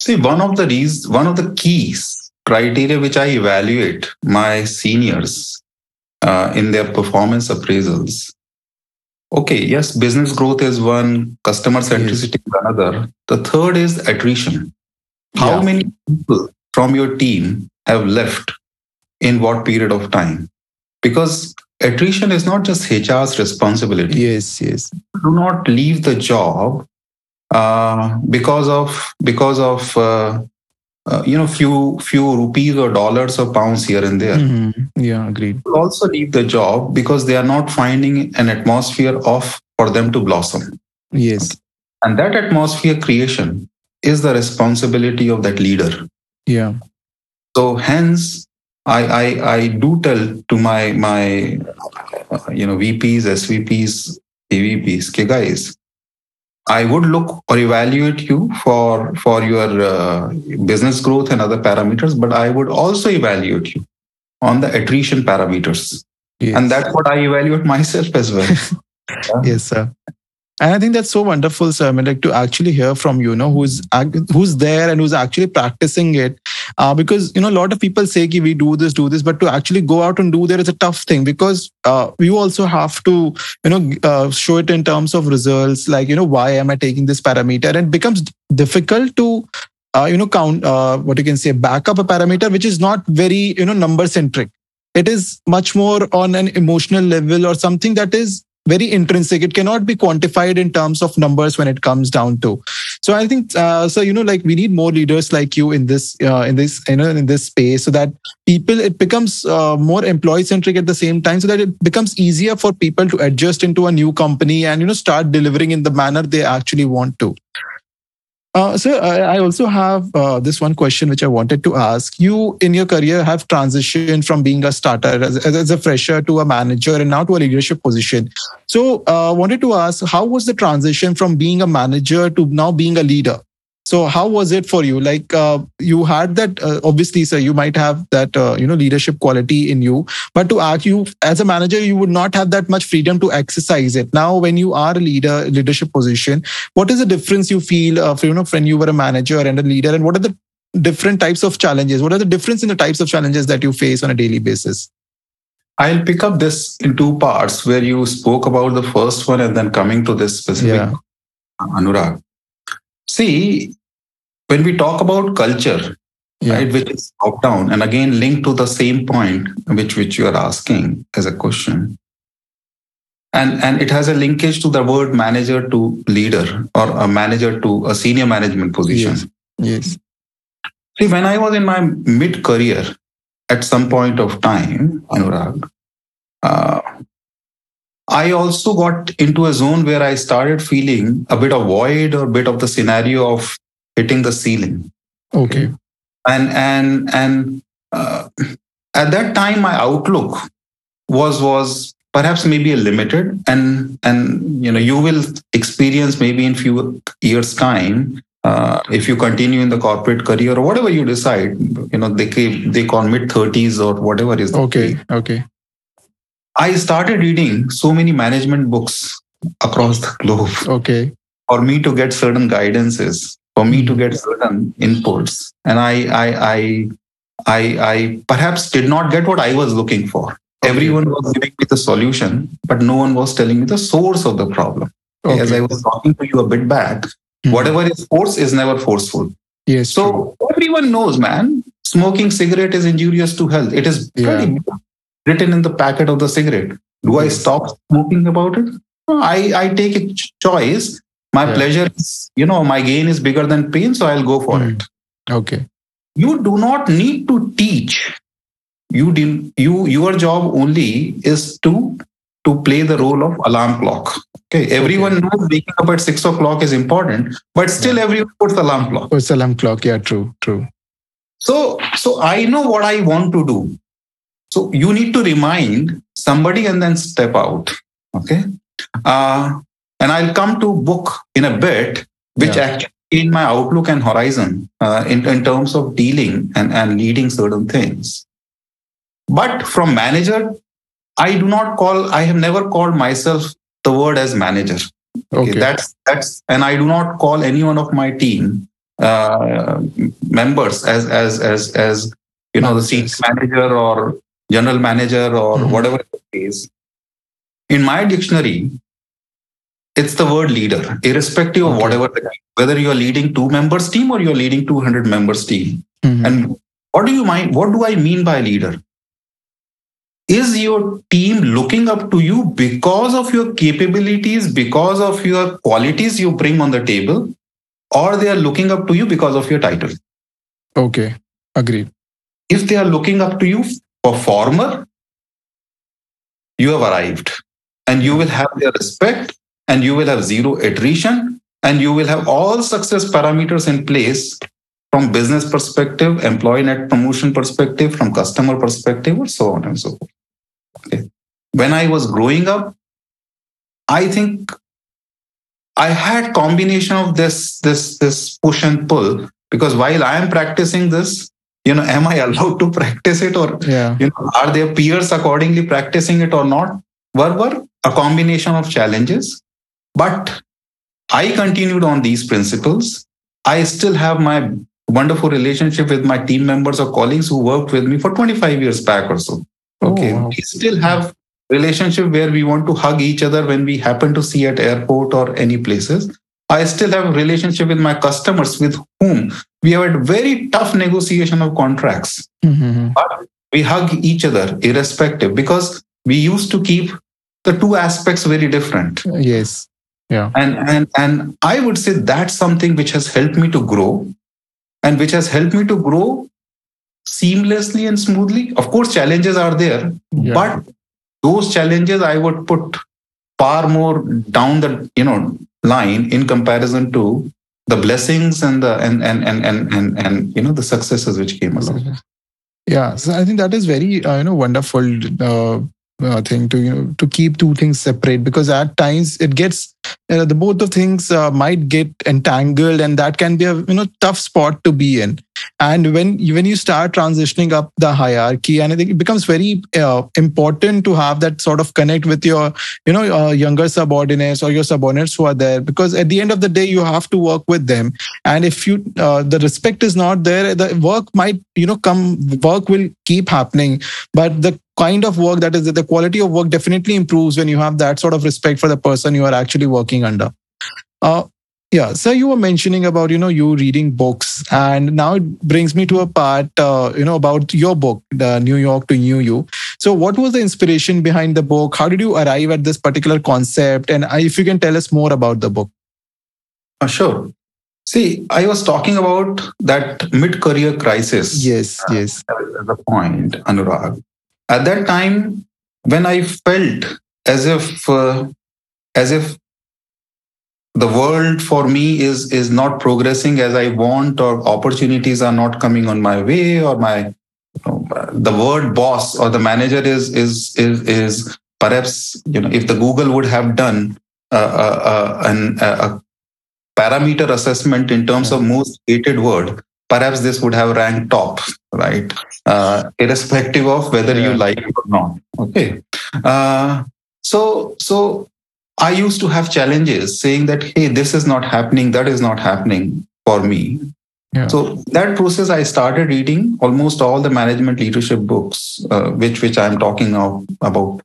B: see one of the reasons one of the keys criteria which i evaluate my seniors uh, in their performance appraisals. Okay yes business growth is one customer centricity is another. The third is attrition. How yeah. many people from your team have left in what period of time? Because attrition is not just HR's responsibility.
A: Yes, yes.
B: Do not leave the job uh, because of because of uh, uh, you know few few rupees or dollars or pounds here and there.
A: Mm-hmm. Yeah, agreed.
B: Also leave the job because they are not finding an atmosphere of for them to blossom.
A: Yes,
B: okay. and that atmosphere creation is the responsibility of that leader.
A: Yeah.
B: So hence I, I, I do tell to my my uh, you know VPs, SVPs, AVPs, okay, guys, I would look or evaluate you for for your uh, business growth and other parameters, but I would also evaluate you on the attrition parameters, yes. and that's what I evaluate myself as well.
A: yeah. Yes, sir and i think that's so wonderful sir. I mean like to actually hear from you, you know who's who's there and who's actually practicing it. Uh, because you know a lot of people say we do this do this but to actually go out and do there is a tough thing because uh, you also have to you know uh, show it in terms of results like you know why am i taking this parameter? And it becomes difficult to uh, you know count uh, what you can say back up a parameter which is not very you know number centric it is much more on an emotional level or something that is very intrinsic. It cannot be quantified in terms of numbers when it comes down to. So i think uh, so you know like we need more leaders like you in this uh, in this you know in this space so that people it becomes uh, more employee centric at the same time so that it becomes easier for people to adjust into a new company and you know start delivering in the manner they actually want to uh, so I also have uh, this one question which I wanted to ask. You, in your career, have transitioned from being a starter as, as a fresher to a manager and now to a leadership position. So, I uh, wanted to ask, how was the transition from being a manager to now being a leader? So how was it for you? Like uh, you had that uh, obviously, sir. You might have that uh, you know leadership quality in you, but to act you as a manager, you would not have that much freedom to exercise it. Now, when you are a leader, leadership position, what is the difference you feel of you know when you were a manager and a leader, and what are the different types of challenges? What are the difference in the types of challenges that you face on a daily basis?
B: I'll pick up this in two parts where you spoke about the first one and then coming to this specific yeah. Anurag. See, when we talk about culture, yeah. right, which is top down, and again linked to the same point which which you are asking as a question, and and it has a linkage to the word manager to leader or a manager to a senior management position.
A: Yes. yes.
B: See, when I was in my mid career, at some point of time, Anurag, uh, I also got into a zone where I started feeling a bit of void or a bit of the scenario of hitting the ceiling.
A: Okay.
B: And and and uh, at that time, my outlook was was perhaps maybe a limited and and you know you will experience maybe in few years time uh, if you continue in the corporate career or whatever you decide, you know, they they call mid 30s or whatever is
A: okay. Okay.
B: I started reading so many management books across the globe.
A: Okay.
B: For me to get certain guidances, for me to get certain inputs, and I, I, I, I, I perhaps did not get what I was looking for. Everyone was giving me the solution, but no one was telling me the source of the problem. Okay. As I was talking to you a bit back, mm-hmm. whatever is force is never forceful.
A: Yes.
B: So true. everyone knows, man, smoking cigarette is injurious to health. It is yeah. written in the packet of the cigarette. Do yes. I stop smoking about it? I, I take a choice. My yeah. pleasure is, you know, my gain is bigger than pain, so I'll go for mm. it.
A: Okay.
B: You do not need to teach. You did, you your job only is to to play the role of alarm clock. Okay, everyone okay. knows waking up at six o'clock is important, but still yeah. everyone puts alarm clock.
A: Puts alarm clock. Yeah, true, true.
B: So, so I know what I want to do. So you need to remind somebody and then step out. Okay, uh, and I'll come to book in a bit, which yeah. actually in my outlook and horizon uh, in, in terms of dealing and, and leading certain things. But from manager I do not call, I have never called myself the word as manager. Okay. okay. That's, that's, and I do not call any one of my team uh, members as, as, as, as, you know, the senior manager or general manager or mm-hmm. whatever it is. In my dictionary, it's the word leader, irrespective of okay. whatever, whether you're leading two members team or you're leading 200 members team. Mm-hmm. And what do you mind? What do I mean by leader? is your team looking up to you because of your capabilities because of your qualities you bring on the table or they are looking up to you because of your title
A: okay agreed
B: if they are looking up to you for former you have arrived and you will have their respect and you will have zero attrition and you will have all success parameters in place from business perspective employee net promotion perspective from customer perspective or so on and so forth Okay. When I was growing up, I think I had combination of this this this push and pull because while I am practicing this, you know, am I allowed to practice it or
A: yeah.
B: you know, are their peers accordingly practicing it or not? Were were a combination of challenges, but I continued on these principles. I still have my wonderful relationship with my team members or colleagues who worked with me for 25 years back or so. Okay. Oh, wow. We still have relationship where we want to hug each other when we happen to see at airport or any places. I still have a relationship with my customers with whom we have a very tough negotiation of contracts. Mm-hmm. But we hug each other irrespective because we used to keep the two aspects very different.
A: Yes. Yeah.
B: And and and I would say that's something which has helped me to grow and which has helped me to grow seamlessly and smoothly. Of course, challenges are there, yeah. but those challenges I would put far more down the you know line in comparison to the blessings and the and and and and and, and you know the successes which came along.
A: Yeah, so I think that is very uh, you know wonderful uh, uh, thing to you know to keep two things separate because at times it gets uh, the both of things uh, might get entangled and that can be a you know tough spot to be in and when you, when you start transitioning up the hierarchy and i think it becomes very uh, important to have that sort of connect with your you know uh, younger subordinates or your subordinates who are there because at the end of the day you have to work with them. And if you uh, the respect is not there the work might you know come work will keep happening. But the kind of work that is the quality of work definitely improves when you have that sort of respect for the person you are actually working under. Uh, yeah, so you were mentioning about you know you reading books, and now it brings me to a part uh, you know about your book, the New York to New You. So, what was the inspiration behind the book? How did you arrive at this particular concept? And if you can tell us more about the book.
B: Uh, sure. See, I was talking about that mid-career crisis.
A: Yes, uh, yes.
B: The point, Anurag. At that time, when I felt as if uh, as if the world for me is is not progressing as i want or opportunities are not coming on my way or my you know, the word boss or the manager is is is is perhaps you know if the google would have done uh, uh, uh, an, a parameter assessment in terms of most hated word, perhaps this would have ranked top, right? Uh, irrespective of whether you like it or not. Okay. Uh, so, so I used to have challenges saying that, hey, this is not happening, that is not happening for me. Yeah. So that process, I started reading almost all the management leadership books, uh, which which I'm talking of about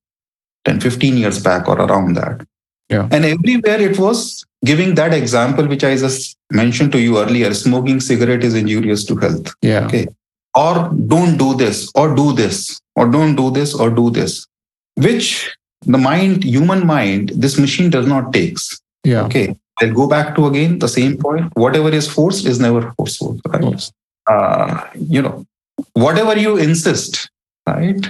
B: 10, 15 years back or around that.
A: Yeah.
B: And everywhere it was giving that example which I just mentioned to you earlier: smoking cigarette is injurious to health.
A: Yeah.
B: Okay. Or don't do this, or do this, or don't do this, or do this, which the mind, human mind, this machine does not takes.
A: Yeah.
B: Okay. I'll go back to again the same point. Whatever is forced is never forceful, right? Uh, you know, whatever you insist, right?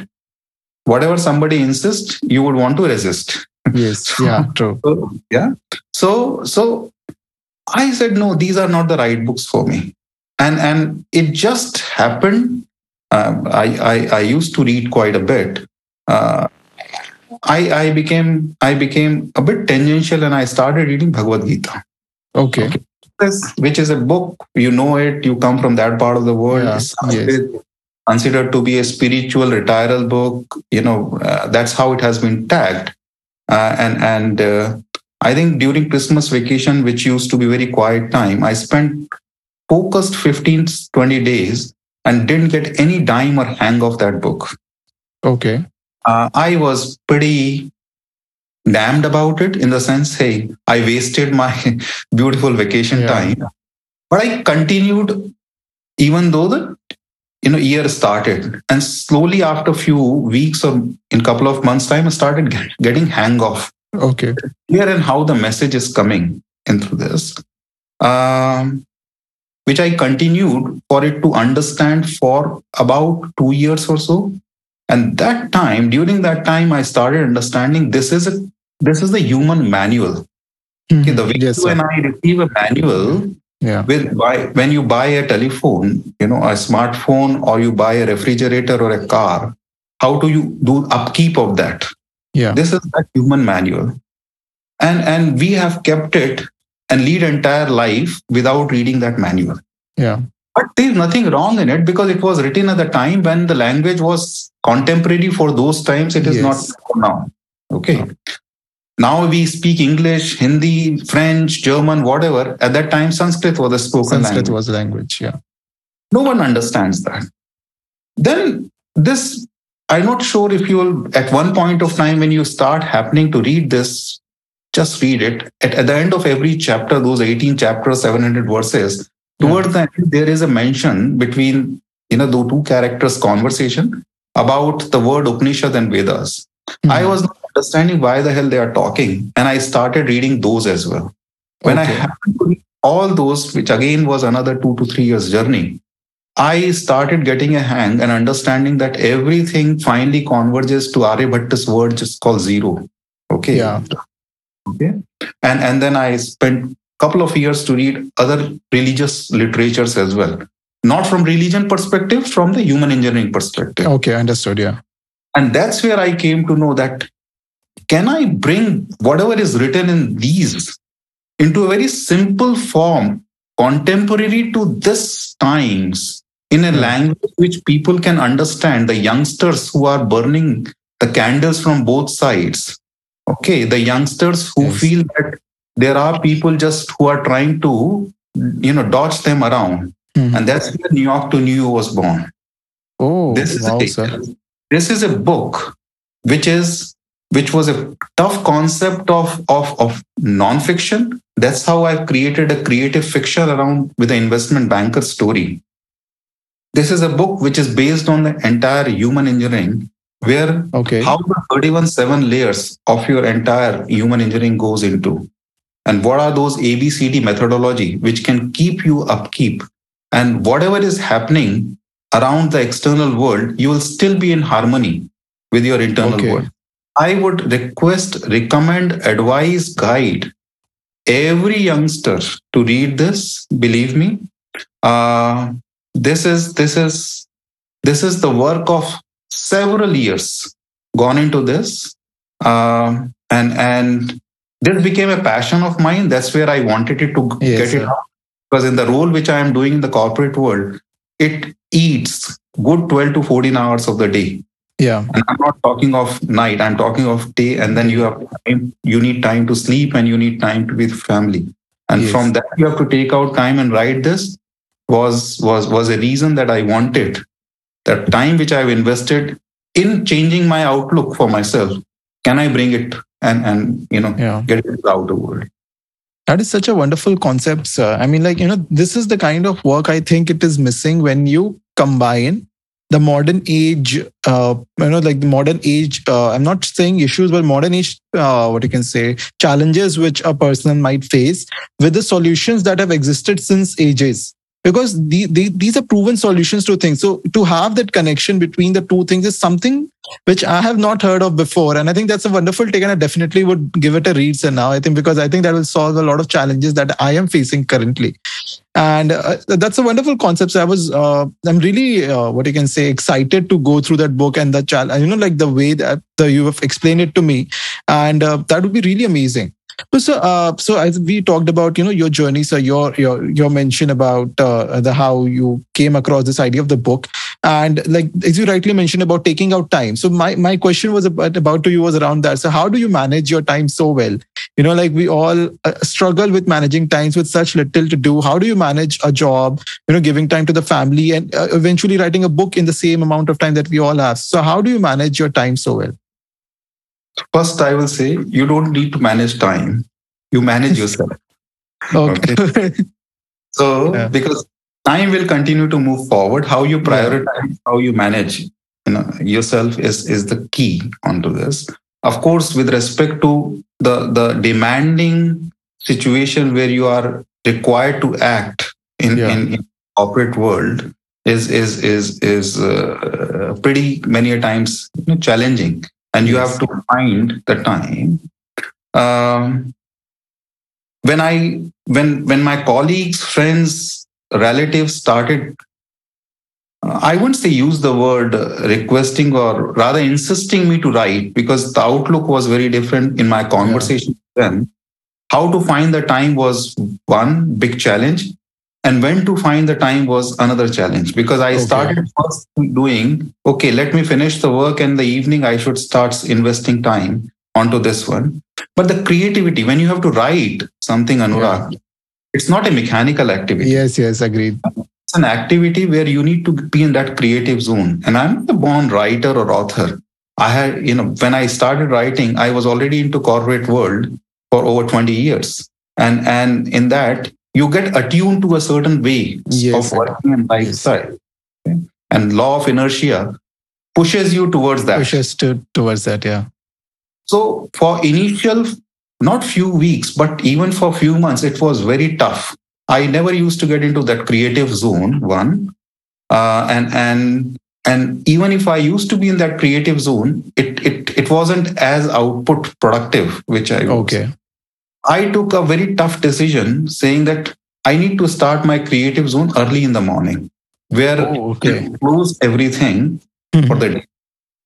B: Whatever somebody insists, you would want to resist.
A: Yes. Yeah. True.
B: so, yeah. So, so I said, no, these are not the right books for me. And and it just happened. Um, I, I I used to read quite a bit. Uh, I, I became I became a bit tangential and I started reading Bhagavad Gita.
A: Okay. okay.
B: This, which is a book, you know it, you come from that part of the world.
A: Yeah. Yes.
B: Considered to be a spiritual retiral book. You know, uh, that's how it has been tagged. Uh, and and uh, I think during Christmas vacation, which used to be very quiet time, I spent focused 15, 20 days and didn't get any dime or hang of that book.
A: Okay
B: uh, I was pretty damned about it in the sense, hey, I wasted my beautiful vacation yeah. time. But I continued even though the you know year started and slowly after a few weeks or in a couple of months time i started getting hang off
A: okay
B: here and how the message is coming in through this um, which i continued for it to understand for about two years or so and that time, during that time, I started understanding this is a this is the human manual. Mm-hmm. Okay, the way yes, when I receive a manual,
A: yeah.
B: with buy, when you buy a telephone, you know, a smartphone, or you buy a refrigerator or a car, how do you do upkeep of that?
A: Yeah,
B: this is that human manual, and and we have kept it and lead entire life without reading that manual.
A: Yeah.
B: But there's nothing wrong in it because it was written at the time when the language was contemporary for those times. It is yes. not now. Okay. Now we speak English, Hindi, French, German, whatever. At that time, Sanskrit was a spoken
A: Sanskrit
B: language.
A: was language, yeah.
B: No one understands that. Then this, I'm not sure if you will, at one point of time when you start happening to read this, just read it. At, at the end of every chapter, those 18 chapters, 700 verses, Towards the end, there is a mention between you know the two characters' conversation about the word Upanishad and Vedas. Mm-hmm. I was not understanding why the hell they are talking, and I started reading those as well. When okay. I happened to read all those, which again was another two to three years journey, I started getting a hang and understanding that everything finally converges to Aryabhatta's word just called zero. Okay.
A: Yeah.
B: Okay. And and then I spent couple of years to read other religious literatures as well. Not from religion perspective from the human engineering perspective.
A: Okay understood yeah.
B: And that's where i came to know that can i bring whatever is written in these into a very simple form contemporary to this times in a hmm. language which people can understand? The youngsters who are burning the candles from both sides. Okay the youngsters who yes. feel that there are people just who are trying to you know dodge them around. Mm-hmm. and that's where new york to new you was born.
A: Oh
B: this is
A: wow,
B: a, this is a book which is which was a tough concept of of of non-fiction. That's how i've created a creative fiction around with the investment banker story. This is a book which is based on the entire human engineering where
A: okay.
B: how the 31 seven layers of your entire human engineering goes into and what are those abcd methodology which can keep you upkeep? And whatever is happening around the external world you will still be in harmony with your internal okay. world. I would request recommend advise guide every youngster to read this believe me. Uh, this is this is this is the work of several years gone into this. Uh, and and this became a passion of mine. That's where I wanted it to yes, get it out. Because in the role which I am doing in the corporate world, it eats good 12 to 14 hours of the day.
A: Yeah.
B: And I'm not talking of night, I'm talking of day. And then you have time, you need time to sleep and you need time to be with family. And yes. from that you have to take out time and write this was was was a reason that I wanted that time which I've invested in changing my outlook for myself. Can I bring it and and you know yeah. get it out the world?
A: That is such a wonderful concept, sir. I mean, like, you know, this is the kind of work I think it is missing when you combine the modern age, uh, you know, like the modern age, uh, I'm not saying issues, but modern age, uh, what you can say, challenges which a person might face with the solutions that have existed since ages because the, the, these are proven solutions to things. So to have that connection between the two things is something which I have not heard of before. And I think that's a wonderful take. And I definitely would give it a read. So now I think because I think that will solve a lot of challenges that I am facing currently. And uh, that's a wonderful concept. So I was, uh, I'm really, uh, what you can say, excited to go through that book and the challenge, you know, like the way that the, you have explained it to me. And uh, that would be really amazing. So, uh, so as we talked about, you know, your journey, so your your your mention about uh, the how you came across this idea of the book, and like as you rightly mentioned about taking out time. So my my question was about, about to you was around that. So how do you manage your time so well? You know, like we all uh, struggle with managing times with such little to do. How do you manage a job? You know, giving time to the family and uh, eventually writing a book in the same amount of time that we all have. So how do you manage your time so well?
B: First, I will say you don't need to manage time, you manage yourself.
A: okay. okay.
B: so, yeah. because time will continue to move forward, how you prioritize, yeah. how you manage you know, yourself is, is the key onto this. Of course, with respect to the, the demanding situation where you are required to act in, yeah. in, in corporate world is is is is uh, pretty many times you know, challenging and you have to find the time. Um, when i when when my colleagues friends relatives started uh, i wouldn't say use the word requesting or rather insisting me to write because the outlook was very different in my conversation yeah. then how to find the time was one big challenge and when to find the time was another challenge because i okay. started first doing okay let me finish the work and the evening i should start investing time onto this one. But the creativity when you have to write something anurag yeah. it's not a mechanical activity.
A: Yes yes agreed.
B: It's an activity where you need to be in that creative zone. And i'm not a born writer or author. I had you know when i started writing i was already into corporate world for over 20 years. And and in that you get attuned to a certain way yes, of working and lifestyle. Yes. And law of inertia pushes you towards that.
A: Pushes to, towards that, yeah.
B: So for initial, not few weeks, but even for few months, it was very tough. I never used to get into that creative zone. One, uh, and and and even if I used to be in that creative zone, it it it wasn't as output productive, which I
A: was. okay.
B: I took a very tough decision saying that I need to start my creative zone early in the morning, where oh, okay. close everything mm-hmm. for the day.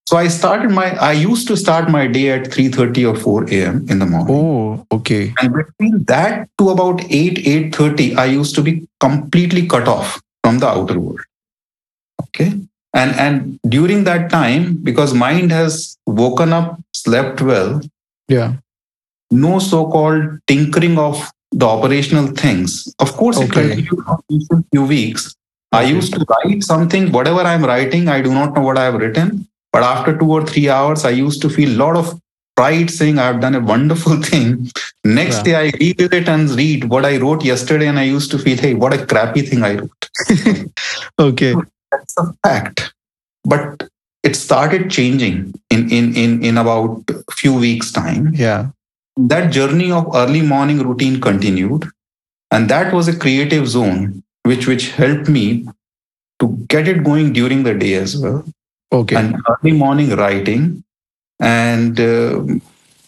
B: So I started my. I used to start my day at three thirty or four a.m. in the morning.
A: Oh, okay.
B: And between that to about eight eight thirty, I used to be completely cut off from the outer world. Okay, and and during that time, because mind has woken up, slept well.
A: Yeah
B: no so-called tinkering of the operational things. Of course, okay. it continued for a few weeks. I used to write something, whatever I'm writing, I do not know what I have written. But after two or three hours, I used to feel a lot of pride saying I've done a wonderful thing. Next yeah. day, I read it and read what I wrote yesterday, and I used to feel, hey, what a crappy thing I wrote.
A: okay.
B: That's a fact. But it started changing in, in, in, in about a few weeks' time.
A: Yeah
B: that journey of early morning routine continued and that was a creative zone which which helped me to get it going during the day as well.
A: Okay.
B: And early morning writing and uh,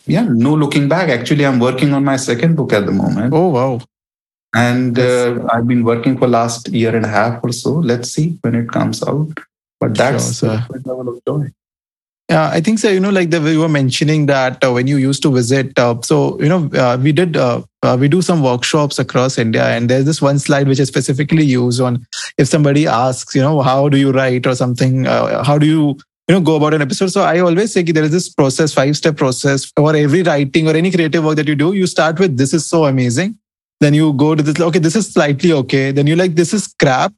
B: yeah no looking back. Actually i'm working on my second book at the moment.
A: Oh wow.
B: And uh, i've been working for last year and a half or so. Let's see when it comes out. But that's sure, the level of joy
A: Yeah, I think so. You know, like the were mentioning that uh, when you used to visit, uh, so you know, uh, we did uh, uh, we do some workshops across India, and there's this one slide which is specifically used on if somebody asks, you know, how do you write or something, uh, how do you you know go about an episode. So I always say there is this process, five step process for every writing or any creative work that you do. You start with this is so amazing, then you go to this okay, this is slightly okay, then you like this is crap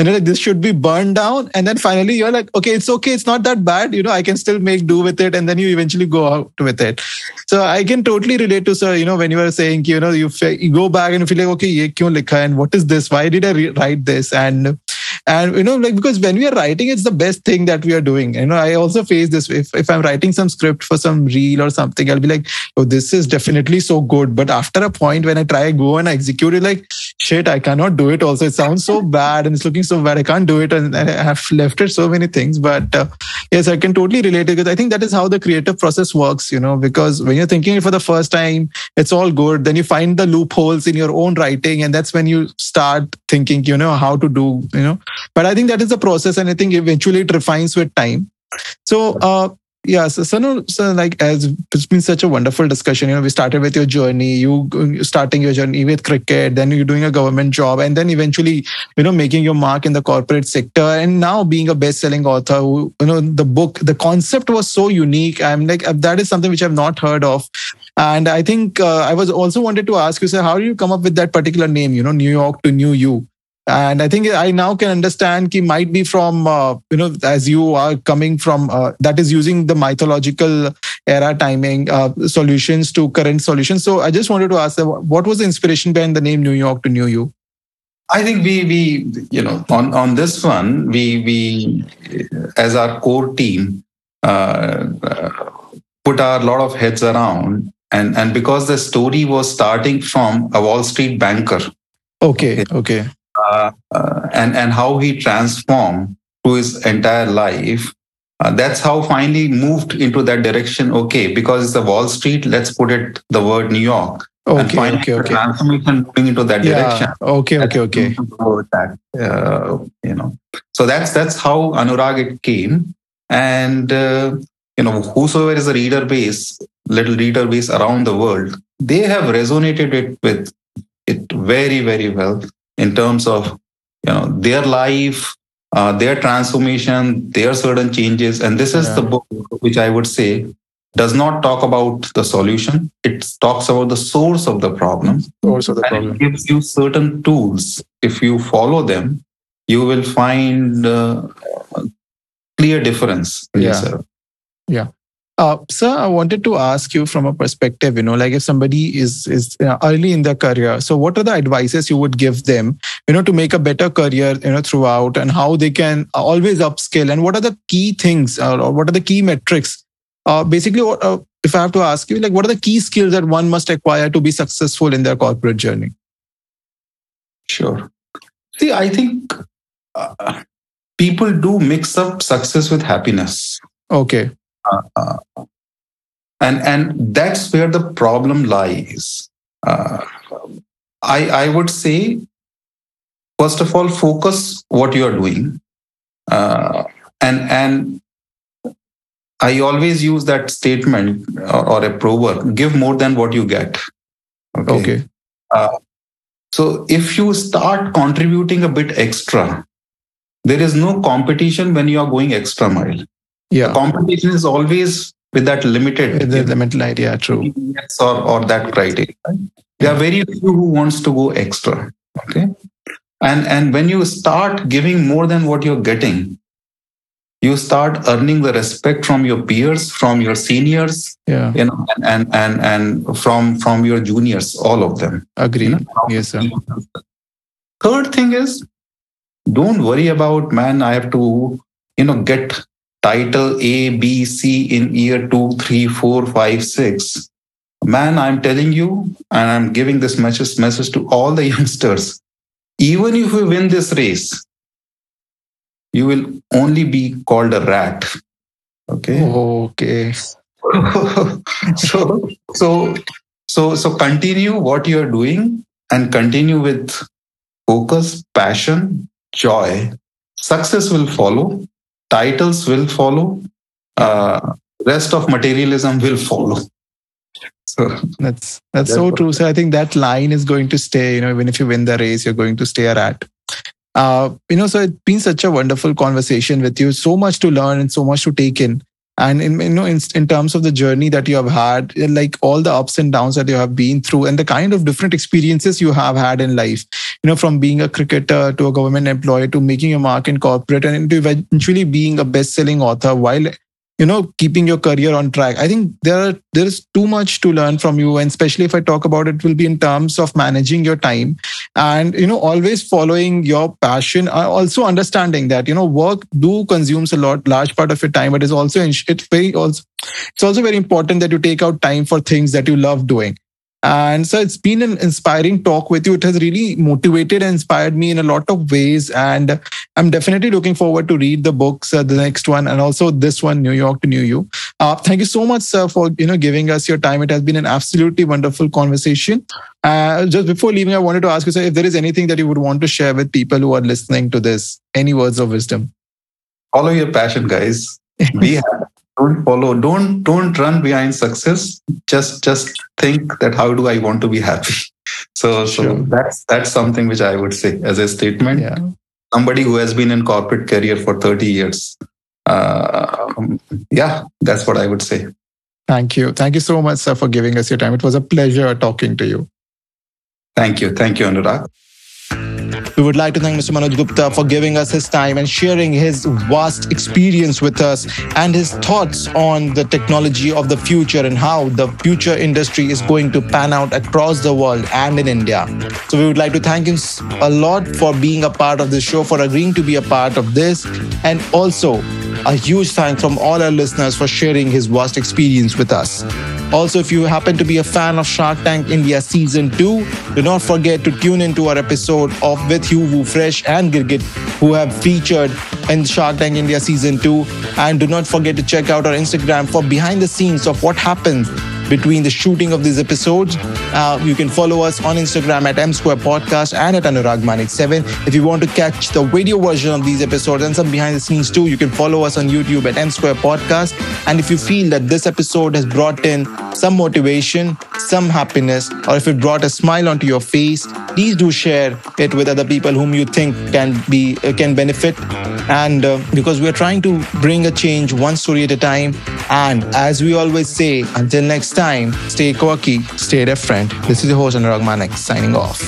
A: and like this should be burned down. And then finally you're like okay it's okay. It's not that bad. You know i can still make do with it. And then you eventually go out with it. So i can totally relate to sir you know when you were saying you know you, you go back and you feel like okay ye kyun likha and what is this? Why did i write this? And and you know like because when we are writing it's the best thing that we are doing. You know i also face this if, if i'm writing some script for some reel or something i'll be like oh this is definitely so good. But after a point when i try to go and execute it like shit i cannot do it also. It sounds so bad and it's looking so bad. I can't do it. And i have left it so many things. But uh, yes i can totally relate it because i think that is how the creative process works you know because when you're thinking it for the first time it's all good. Then you find the loopholes in your own writing and that's when you start thinking you know how to do you know but i think that is the process and i think eventually it refines with time. So uh, yeah so, so, so like as it's been such a wonderful discussion you know we started with your journey you starting your journey with cricket then you're doing a government job and then eventually you know making your mark in the corporate sector and now being a best-selling author who, you know the book the concept was so unique. I'm like that is something which i've not heard of. And i think uh, i was also wanted to ask you sir how do you come up with that particular name you know new york to new you and i think i now can understand he might be from uh, you know as you are coming from uh, that is using the mythological era timing uh, solutions to current solutions so i just wanted to ask what was the inspiration behind the name new york to new you
B: I think we we you know on on this one we we as our core team uh, uh, put our lot of heads around and and because the story was starting from a Wall Street banker.
A: Okay. Okay.
B: Uh, uh, and and how he transformed through his entire life. Uh, that's how finally moved into that direction. Okay, because it's the Wall Street, let's put it the word New York.
A: Okay, okay, okay.
B: Transformation moving into that yeah. direction.
A: Okay, okay, okay.
B: That, uh, you know, so that's that's how Anurag it came, and uh, you know, whosoever is a reader base, little reader base around the world, they have resonated it with it very, very well in terms of you know their life uh, their transformation their certain changes and this is yeah. the book which i would say does not talk about the solution it talks about the source of the problem
A: source of the
B: and
A: problem
B: it gives you certain tools if you follow them you will find uh, clear difference
A: yeah. Yourself. yeah uh, sir, I wanted to ask you from a perspective, you know, like if somebody is is early in their career, so what are the advices you would give them, you know, to make a better career, you know, throughout, and how they can always upskill, and what are the key things, uh, or what are the key metrics? Uh, basically, uh, if I have to ask you, like, what are the key skills that one must acquire to be successful in their corporate journey?
B: Sure. See, I think uh, people do mix up success with happiness.
A: Okay
B: uh, and and that's where the problem lies. Uh, I I would say, first of all, focus what you are doing, uh, and and I always use that statement or, or, a proverb: give more than what you get.
A: Okay. okay.
B: Uh, so if you start contributing a bit extra, there is no competition when you are going extra mile
A: yeah.
B: The competition is always with that limited
A: with the limited idea true.
B: Yes or, or that criteria. There are very few who wants to go extra okay? And and when you start giving more than what you're getting you start earning the respect from your peers from your seniors
A: yeah.
B: you know and and and from from your juniors all of them.
A: Agree. You know? yes sir.
B: Third thing is don't worry about man i have to you know get title A, B, C in year two, three, four, five, six. Man, I'm telling you, and I'm giving this message, message to all the youngsters. Even if you win this race, you will only be called a rat. Okay.
A: Okay.
B: so, so, so, so continue what you're doing and continue with focus, passion, joy. Success will follow titles will follow uh, rest of materialism will follow.
A: So that's that's, so true. So I think that line is going to stay. You know, even if you win the race, you're going to stare at. Uh, you know, so it's been such a wonderful conversation with you. So much to learn and so much to take in. And in you know, in, in terms of the journey that you have had, like all the ups and downs that you have been through, and the kind of different experiences you have had in life, you know, from being a cricketer to a government employee to making a mark in corporate and to eventually being a best-selling author while you know keeping your career on track. I think there are there is too much to learn from you. And especially if i talk about it will be in terms of managing your time and you know always following your passion also understanding that you know work do consumes a lot large part of your time but it's also it's very also it's also very important that you take out time for things that you love doing and so it's been an inspiring talk with you. It has really motivated and inspired me in a lot of ways. And I'm definitely looking forward to read the books, uh, the next one, and also this one, New York to New You. Uh, thank you so much, sir, for you know giving us your time. It has been an absolutely wonderful conversation. Uh, just before leaving, I wanted to ask you, sir, if there is anything that you would want to share with people who are listening to this, any words of wisdom?
B: Follow your passion, guys. Be happy don't follow don't don't run behind success. Just just think that how do i want to be happy? So sure. so that's that's something which i would say as a statement. Yeah. somebody who has been in corporate career for 30 years uh, yeah that's what i would say.
A: Thank you. Thank you so much sir for giving us your time. It was a pleasure talking to you.
B: Thank you. Thank you anurag
A: we would like to thank Mr. Manoj Gupta for giving us his time and sharing his vast experience with us and his thoughts on the technology of the future and how the future industry is going to pan out across the world and in India. So we would like to thank him a lot for being a part of this show, for agreeing to be a part of this, and also a huge thanks from all our listeners for sharing his vast experience with us. Also, if you happen to be a fan of Shark Tank India Season 2, do not forget to tune into our episode of With Hugh Wu Fresh and Girgit, who have featured in Shark Tank India Season 2. And do not forget to check out our Instagram for behind the scenes of what happens between the shooting of these episodes. Uh, you can follow us on Instagram at M Square Podcast and at Anurag Manik 7. If you want to catch the video version of these episodes and some behind the scenes too, you can follow us on YouTube at M Square Podcast. And if you feel that this episode has brought in some motivation, some happiness, or if it brought a smile onto your face, please do share it with other people whom you think can be uh, can benefit. And uh, because we're trying to bring a change one story at a time. And as we always say, until next time, stay quirky, stay different. This is your host Anurag Manik signing off.